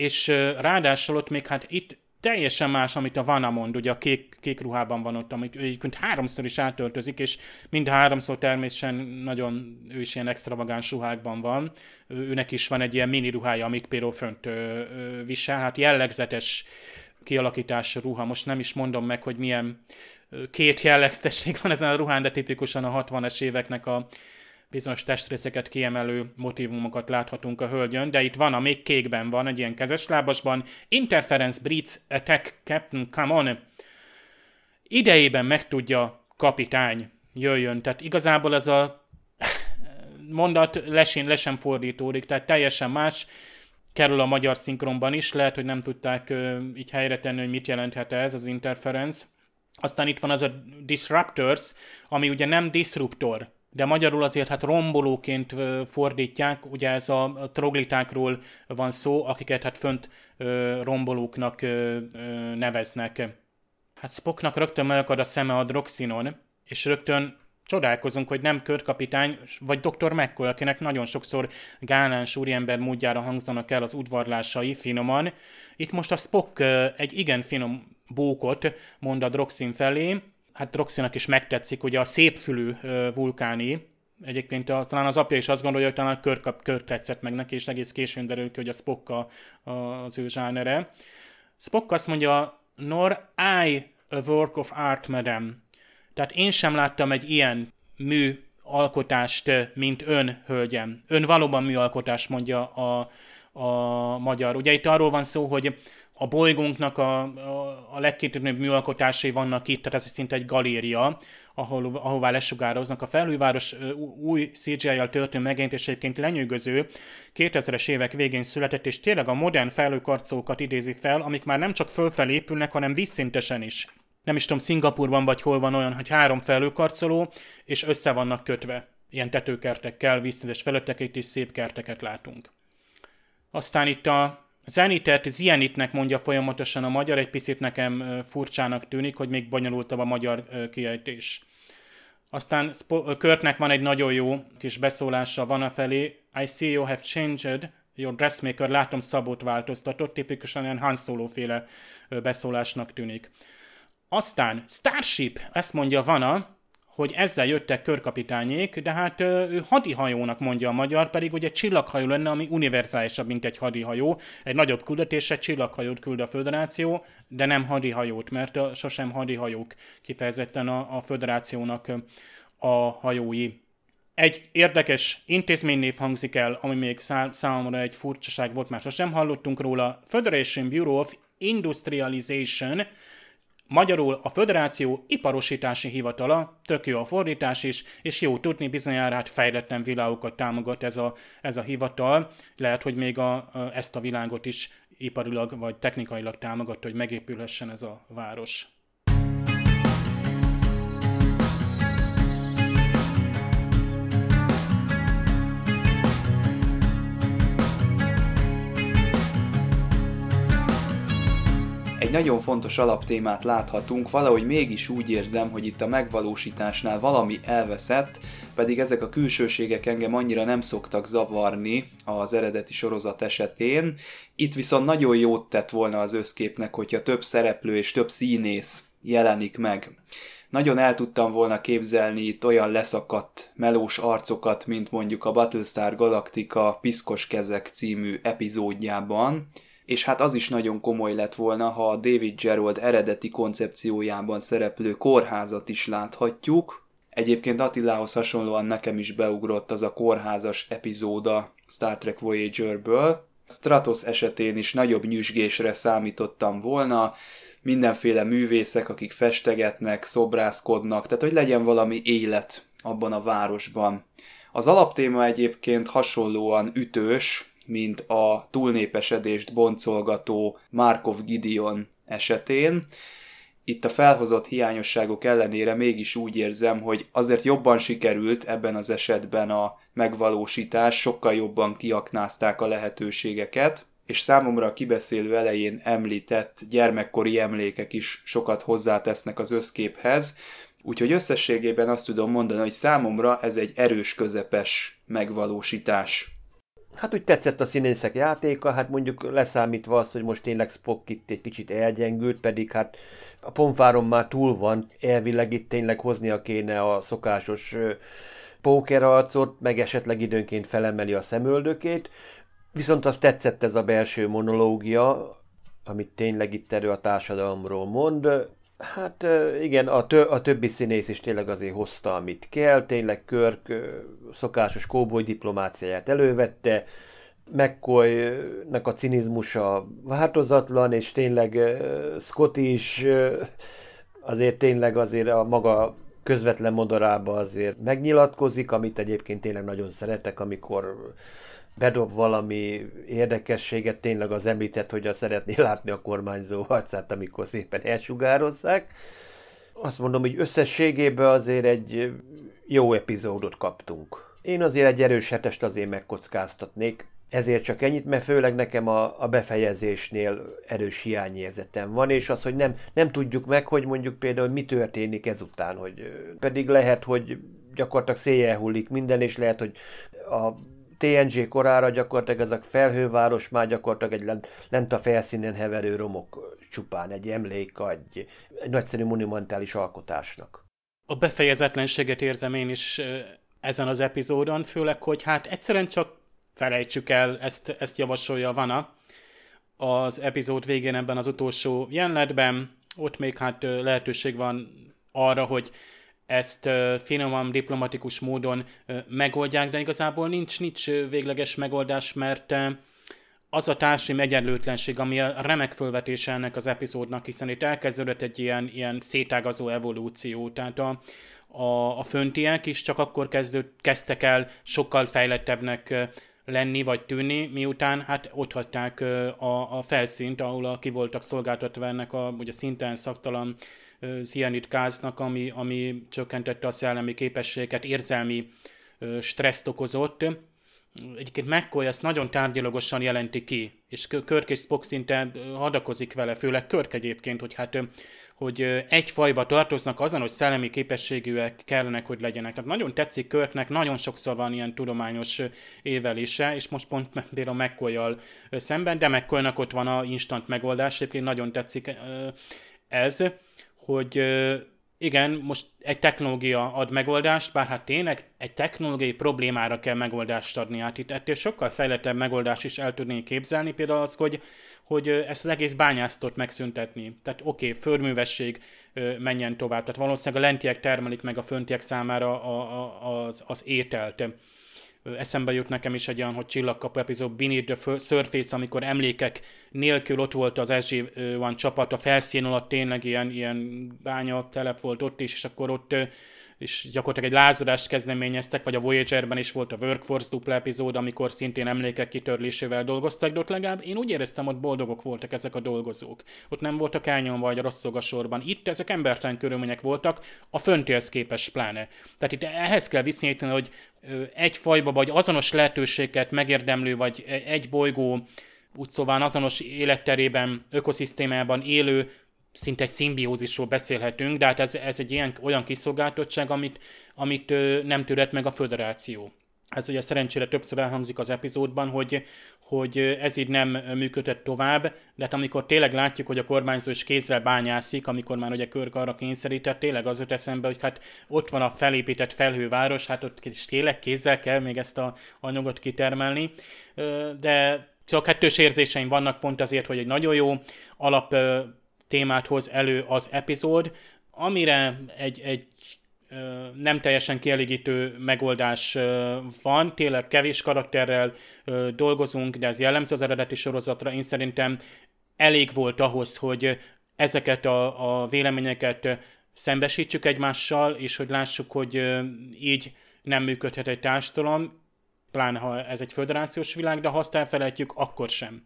És ráadásul ott még hát itt teljesen más, amit a Vanna mond, ugye a kék, kék ruhában van ott, amit egyébként háromszor is átöltözik, és mind háromszor természetesen nagyon, ő is ilyen extravagáns ruhákban van. Őnek is van egy ilyen mini ruhája, amit például fönt ö, ö, visel, hát jellegzetes kialakítású ruha, most nem is mondom meg, hogy milyen két jellegzetesség van ezen a ruhán, de tipikusan a 60-es éveknek a bizonyos testrészeket kiemelő motivumokat láthatunk a hölgyön, de itt van, a még kékben van, egy ilyen kezeslábasban, Interference Breeds Attack Captain, come on! Idejében megtudja kapitány, jöjjön. Tehát igazából ez a mondat lesén, lesen fordítódik, tehát teljesen más, kerül a magyar szinkronban is, lehet, hogy nem tudták uh, így helyre tenni, hogy mit jelenthet ez az interference. Aztán itt van az a disruptors, ami ugye nem disruptor, de magyarul azért hát rombolóként fordítják, ugye ez a troglitákról van szó, akiket hát fönt rombolóknak neveznek. Hát Spocknak rögtön megakad a szeme a droxinon, és rögtön csodálkozunk, hogy nem körkapitány, vagy Dr. McCoy, akinek nagyon sokszor gáláns úriember módjára hangzanak el az udvarlásai finoman. Itt most a Spock egy igen finom bókot mond a Droxin felé, hát Roxinak is megtetszik, ugye a szépfülű vulkáni, egyébként a, talán az apja is azt gondolja, hogy talán a kör, kör tetszett meg neki, és egész későn derül ki, hogy a Spock a, a, az ő zsánere. Spock azt mondja, nor I a work of art, madam. Tehát én sem láttam egy ilyen mű alkotást, mint ön, hölgyem. Ön valóban műalkotás, mondja a, a magyar. Ugye itt arról van szó, hogy a bolygónknak a, a, a legkitűnőbb műalkotásai vannak itt, tehát ez szinte egy galéria, ahol, ahová lesugároznak. A felhőváros új CGI-jal történő megjelentés egyébként lenyűgöző, 2000-es évek végén született, és tényleg a modern felhőkarcolókat idézi fel, amik már nem csak fölfelé épülnek, hanem vízszintesen is. Nem is tudom, Szingapurban vagy hol van olyan, hogy három felhőkarcoló, és össze vannak kötve. Ilyen tetőkertekkel, vízszintes felületeket és szép kerteket látunk. Aztán itt a Zenitet Zienitnek mondja folyamatosan a magyar, egy picit nekem furcsának tűnik, hogy még bonyolultabb a magyar kiejtés. Aztán Körtnek van egy nagyon jó kis beszólása van a felé. I see you have changed your dressmaker, látom szabót változtatott, tipikusan ilyen Han Solo féle beszólásnak tűnik. Aztán Starship, ezt mondja Vana, hogy ezzel jöttek körkapitányék, de hát ő hadihajónak mondja a magyar, pedig ugye csillaghajó lenne, ami univerzálisabb, mint egy hadihajó. Egy nagyobb küldetésre csillaghajót küld a föderáció, de nem hadihajót, mert sosem hadihajók kifejezetten a, a föderációnak a hajói. Egy érdekes intézménynév hangzik el, ami még szá- számomra egy furcsaság volt, már sosem hallottunk róla. Federation Bureau of Industrialization, Magyarul a Föderáció Iparosítási Hivatala, tök jó a fordítás is, és jó tudni, bizonyára hát fejletlen világokat támogat ez a, ez a hivatal. Lehet, hogy még a, ezt a világot is iparilag vagy technikailag támogatta, hogy megépülhessen ez a város. Egy nagyon fontos alaptémát láthatunk, valahogy mégis úgy érzem, hogy itt a megvalósításnál valami elveszett, pedig ezek a külsőségek engem annyira nem szoktak zavarni az eredeti sorozat esetén. Itt viszont nagyon jót tett volna az összképnek, hogyha több szereplő és több színész jelenik meg. nagyon el tudtam volna képzelni itt olyan leszakadt melós arcokat, mint mondjuk a Battlestar Galactica Piszkos Kezek című epizódjában, és hát az is nagyon komoly lett volna, ha a David Gerald eredeti koncepciójában szereplő kórházat is láthatjuk. Egyébként Attilához hasonlóan nekem is beugrott az a kórházas epizóda Star Trek Voyager-ből. Stratos esetén is nagyobb nyüzsgésre számítottam volna, mindenféle művészek, akik festegetnek, szobrászkodnak, tehát hogy legyen valami élet abban a városban. Az alaptéma egyébként hasonlóan ütős, mint a túlnépesedést boncolgató Markov Gideon esetén. Itt a felhozott hiányosságok ellenére mégis úgy érzem, hogy azért jobban sikerült ebben az esetben a megvalósítás, sokkal jobban kiaknázták a lehetőségeket, és számomra a kibeszélő elején említett gyermekkori emlékek is sokat hozzátesznek az összképhez, úgyhogy összességében azt tudom mondani, hogy számomra ez egy erős közepes megvalósítás. Hát úgy tetszett a színészek játéka, hát mondjuk leszámítva azt, hogy most tényleg Spock itt egy kicsit elgyengült, pedig hát a ponfáron már túl van, elvileg itt tényleg hoznia kéne a szokásos pókerarcot, meg esetleg időnként felemeli a szemöldökét, viszont azt tetszett ez a belső monológia, amit tényleg itt erő a társadalomról mond, Hát igen, a, tö- a többi színész is tényleg azért hozta, amit kell, tényleg Körk szokásos kóboly diplomáciáját elővette, McCoy-nak a cinizmusa változatlan, és tényleg Scott is azért tényleg azért a maga közvetlen modorába azért megnyilatkozik, amit egyébként tényleg nagyon szeretek, amikor bedob valami érdekességet, tényleg az említett, hogy a szeretné látni a kormányzó arcát, amikor szépen elsugározzák. Azt mondom, hogy összességében azért egy jó epizódot kaptunk. Én azért egy erős hetest azért megkockáztatnék, ezért csak ennyit, mert főleg nekem a, a befejezésnél erős hiányérzetem van, és az, hogy nem, nem tudjuk meg, hogy mondjuk például mi történik ezután, hogy pedig lehet, hogy gyakorlatilag széjjel hullik minden, és lehet, hogy a TNG korára gyakorlatilag ez a felhőváros már gyakorlatilag egy lent, lent a felszínen heverő romok csupán, egy emlék, egy, egy nagyszerű monumentális alkotásnak. A befejezetlenséget érzem én is ezen az epizódon, főleg, hogy hát egyszerűen csak felejtsük el, ezt, ezt javasolja Vana az epizód végén ebben az utolsó jelenetben, ott még hát lehetőség van arra, hogy ezt finoman, diplomatikus módon megoldják, de igazából nincs, nincs végleges megoldás, mert az a társadalmi egyenlőtlenség, ami a remek fölvetése ennek az epizódnak, hiszen itt elkezdődött egy ilyen, ilyen szétágazó evolúció, tehát a, a, a föntiek is csak akkor kezdőd, kezdtek el sokkal fejlettebbnek lenni vagy tűnni, miután hát ott hagyták a, a felszínt, ahol a, ki voltak szolgáltatva ennek a ugye szinten szaktalan cianid gáznak, ami, ami csökkentette a szellemi képességet, érzelmi stresszt okozott. Egyébként McCoy ezt nagyon tárgyalagosan jelenti ki, és Körk és Spock szinte hadakozik vele, főleg Körk egyébként, hogy hát hogy egy fajba tartoznak, azonos szellemi képességűek kellenek, hogy legyenek. Tehát nagyon tetszik Körknek, nagyon sokszor van ilyen tudományos évelése, és most pont például mccoy szemben, de mccoy ott van a instant megoldás, egyébként nagyon tetszik ez hogy igen, most egy technológia ad megoldást, bár hát tényleg egy technológiai problémára kell megoldást adni. Hát itt ettől sokkal fejlettebb megoldást is el tudnék képzelni, például az, hogy, hogy ezt az egész bányásztot megszüntetni. Tehát oké, okay, förművesség menjen tovább. Tehát valószínűleg a lentiek termelik meg a föntiek számára a, a, az, az ételt eszembe jut nekem is egy olyan, hogy csillagkapu epizód Beneath the Surface, amikor emlékek nélkül ott volt az SG-1 csapat, a felszín alatt tényleg ilyen, ilyen bánya telep volt ott is, és akkor ott és gyakorlatilag egy lázadást kezdeményeztek, vagy a Voyager-ben is volt a Workforce dupla epizód, amikor szintén emlékek kitörlésével dolgoztak, de ott legalább én úgy éreztem, hogy boldogok voltak ezek a dolgozók. Ott nem voltak elnyomva, vagy a sorban. Itt ezek embertelen körülmények voltak, a föntélsz képes pláne. Tehát itt ehhez kell viszonyítani, hogy egy fajba, vagy azonos lehetőséget megérdemlő, vagy e, egy bolygó úgy szóval azonos életterében, ökoszisztémában élő szinte egy szimbiózisról beszélhetünk, de hát ez, ez egy ilyen, olyan kiszolgáltottság, amit, amit nem tűrhet meg a föderáció. ez ugye szerencsére többször elhangzik az epizódban, hogy, hogy ez így nem működött tovább, de hát amikor tényleg látjuk, hogy a kormányzó is kézzel bányászik, amikor már ugye Körk arra kényszerített, tényleg az jut eszembe, hogy hát ott van a felépített felhőváros, hát ott is tényleg kézzel kell még ezt a anyagot kitermelni, de csak kettős érzéseim vannak pont azért, hogy egy nagyon jó alap témát hoz elő az epizód, amire egy, egy nem teljesen kielégítő megoldás van, tényleg kevés karakterrel dolgozunk, de ez jellemző az eredeti sorozatra. Én szerintem elég volt ahhoz, hogy ezeket a, a véleményeket szembesítsük egymással, és hogy lássuk, hogy így nem működhet egy társadalom, pláne ha ez egy föderációs világ, de ha azt elfelejtjük, akkor sem.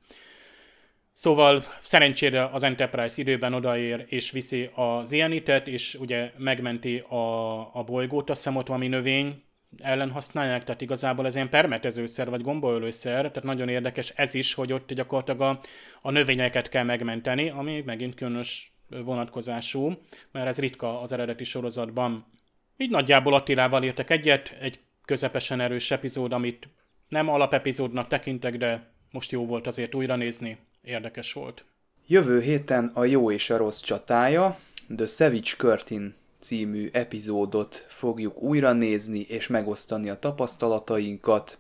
Szóval szerencsére az Enterprise időben odaér és viszi az ianitet, és ugye megmenti a, a bolygót, a szemot, ami növény ellen használják, tehát igazából ez ilyen permetezőszer, vagy gombaölőszer, tehát nagyon érdekes ez is, hogy ott gyakorlatilag a, a növényeket kell megmenteni, ami megint különös vonatkozású, mert ez ritka az eredeti sorozatban. Így nagyjából Attilával értek egyet, egy közepesen erős epizód, amit nem alapepizódnak tekintek, de most jó volt azért újra nézni érdekes volt. Jövő héten a jó és a rossz csatája, The Savage Curtin című epizódot fogjuk újra nézni és megosztani a tapasztalatainkat.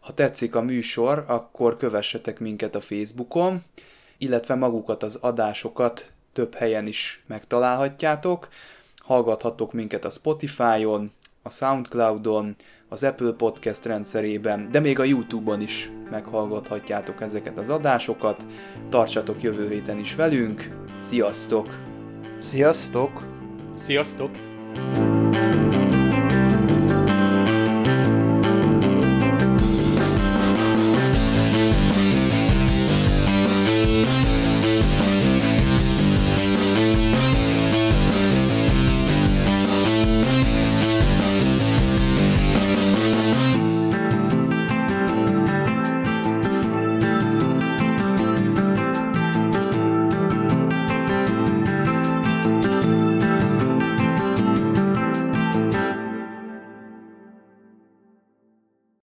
Ha tetszik a műsor, akkor kövessetek minket a Facebookon, illetve magukat az adásokat több helyen is megtalálhatjátok. Hallgathatok minket a Spotify-on, a Soundcloud-on, az Apple Podcast rendszerében, de még a YouTube-on is meghallgathatjátok ezeket az adásokat. Tartsatok jövő héten is velünk. Sziasztok! Sziasztok! Sziasztok!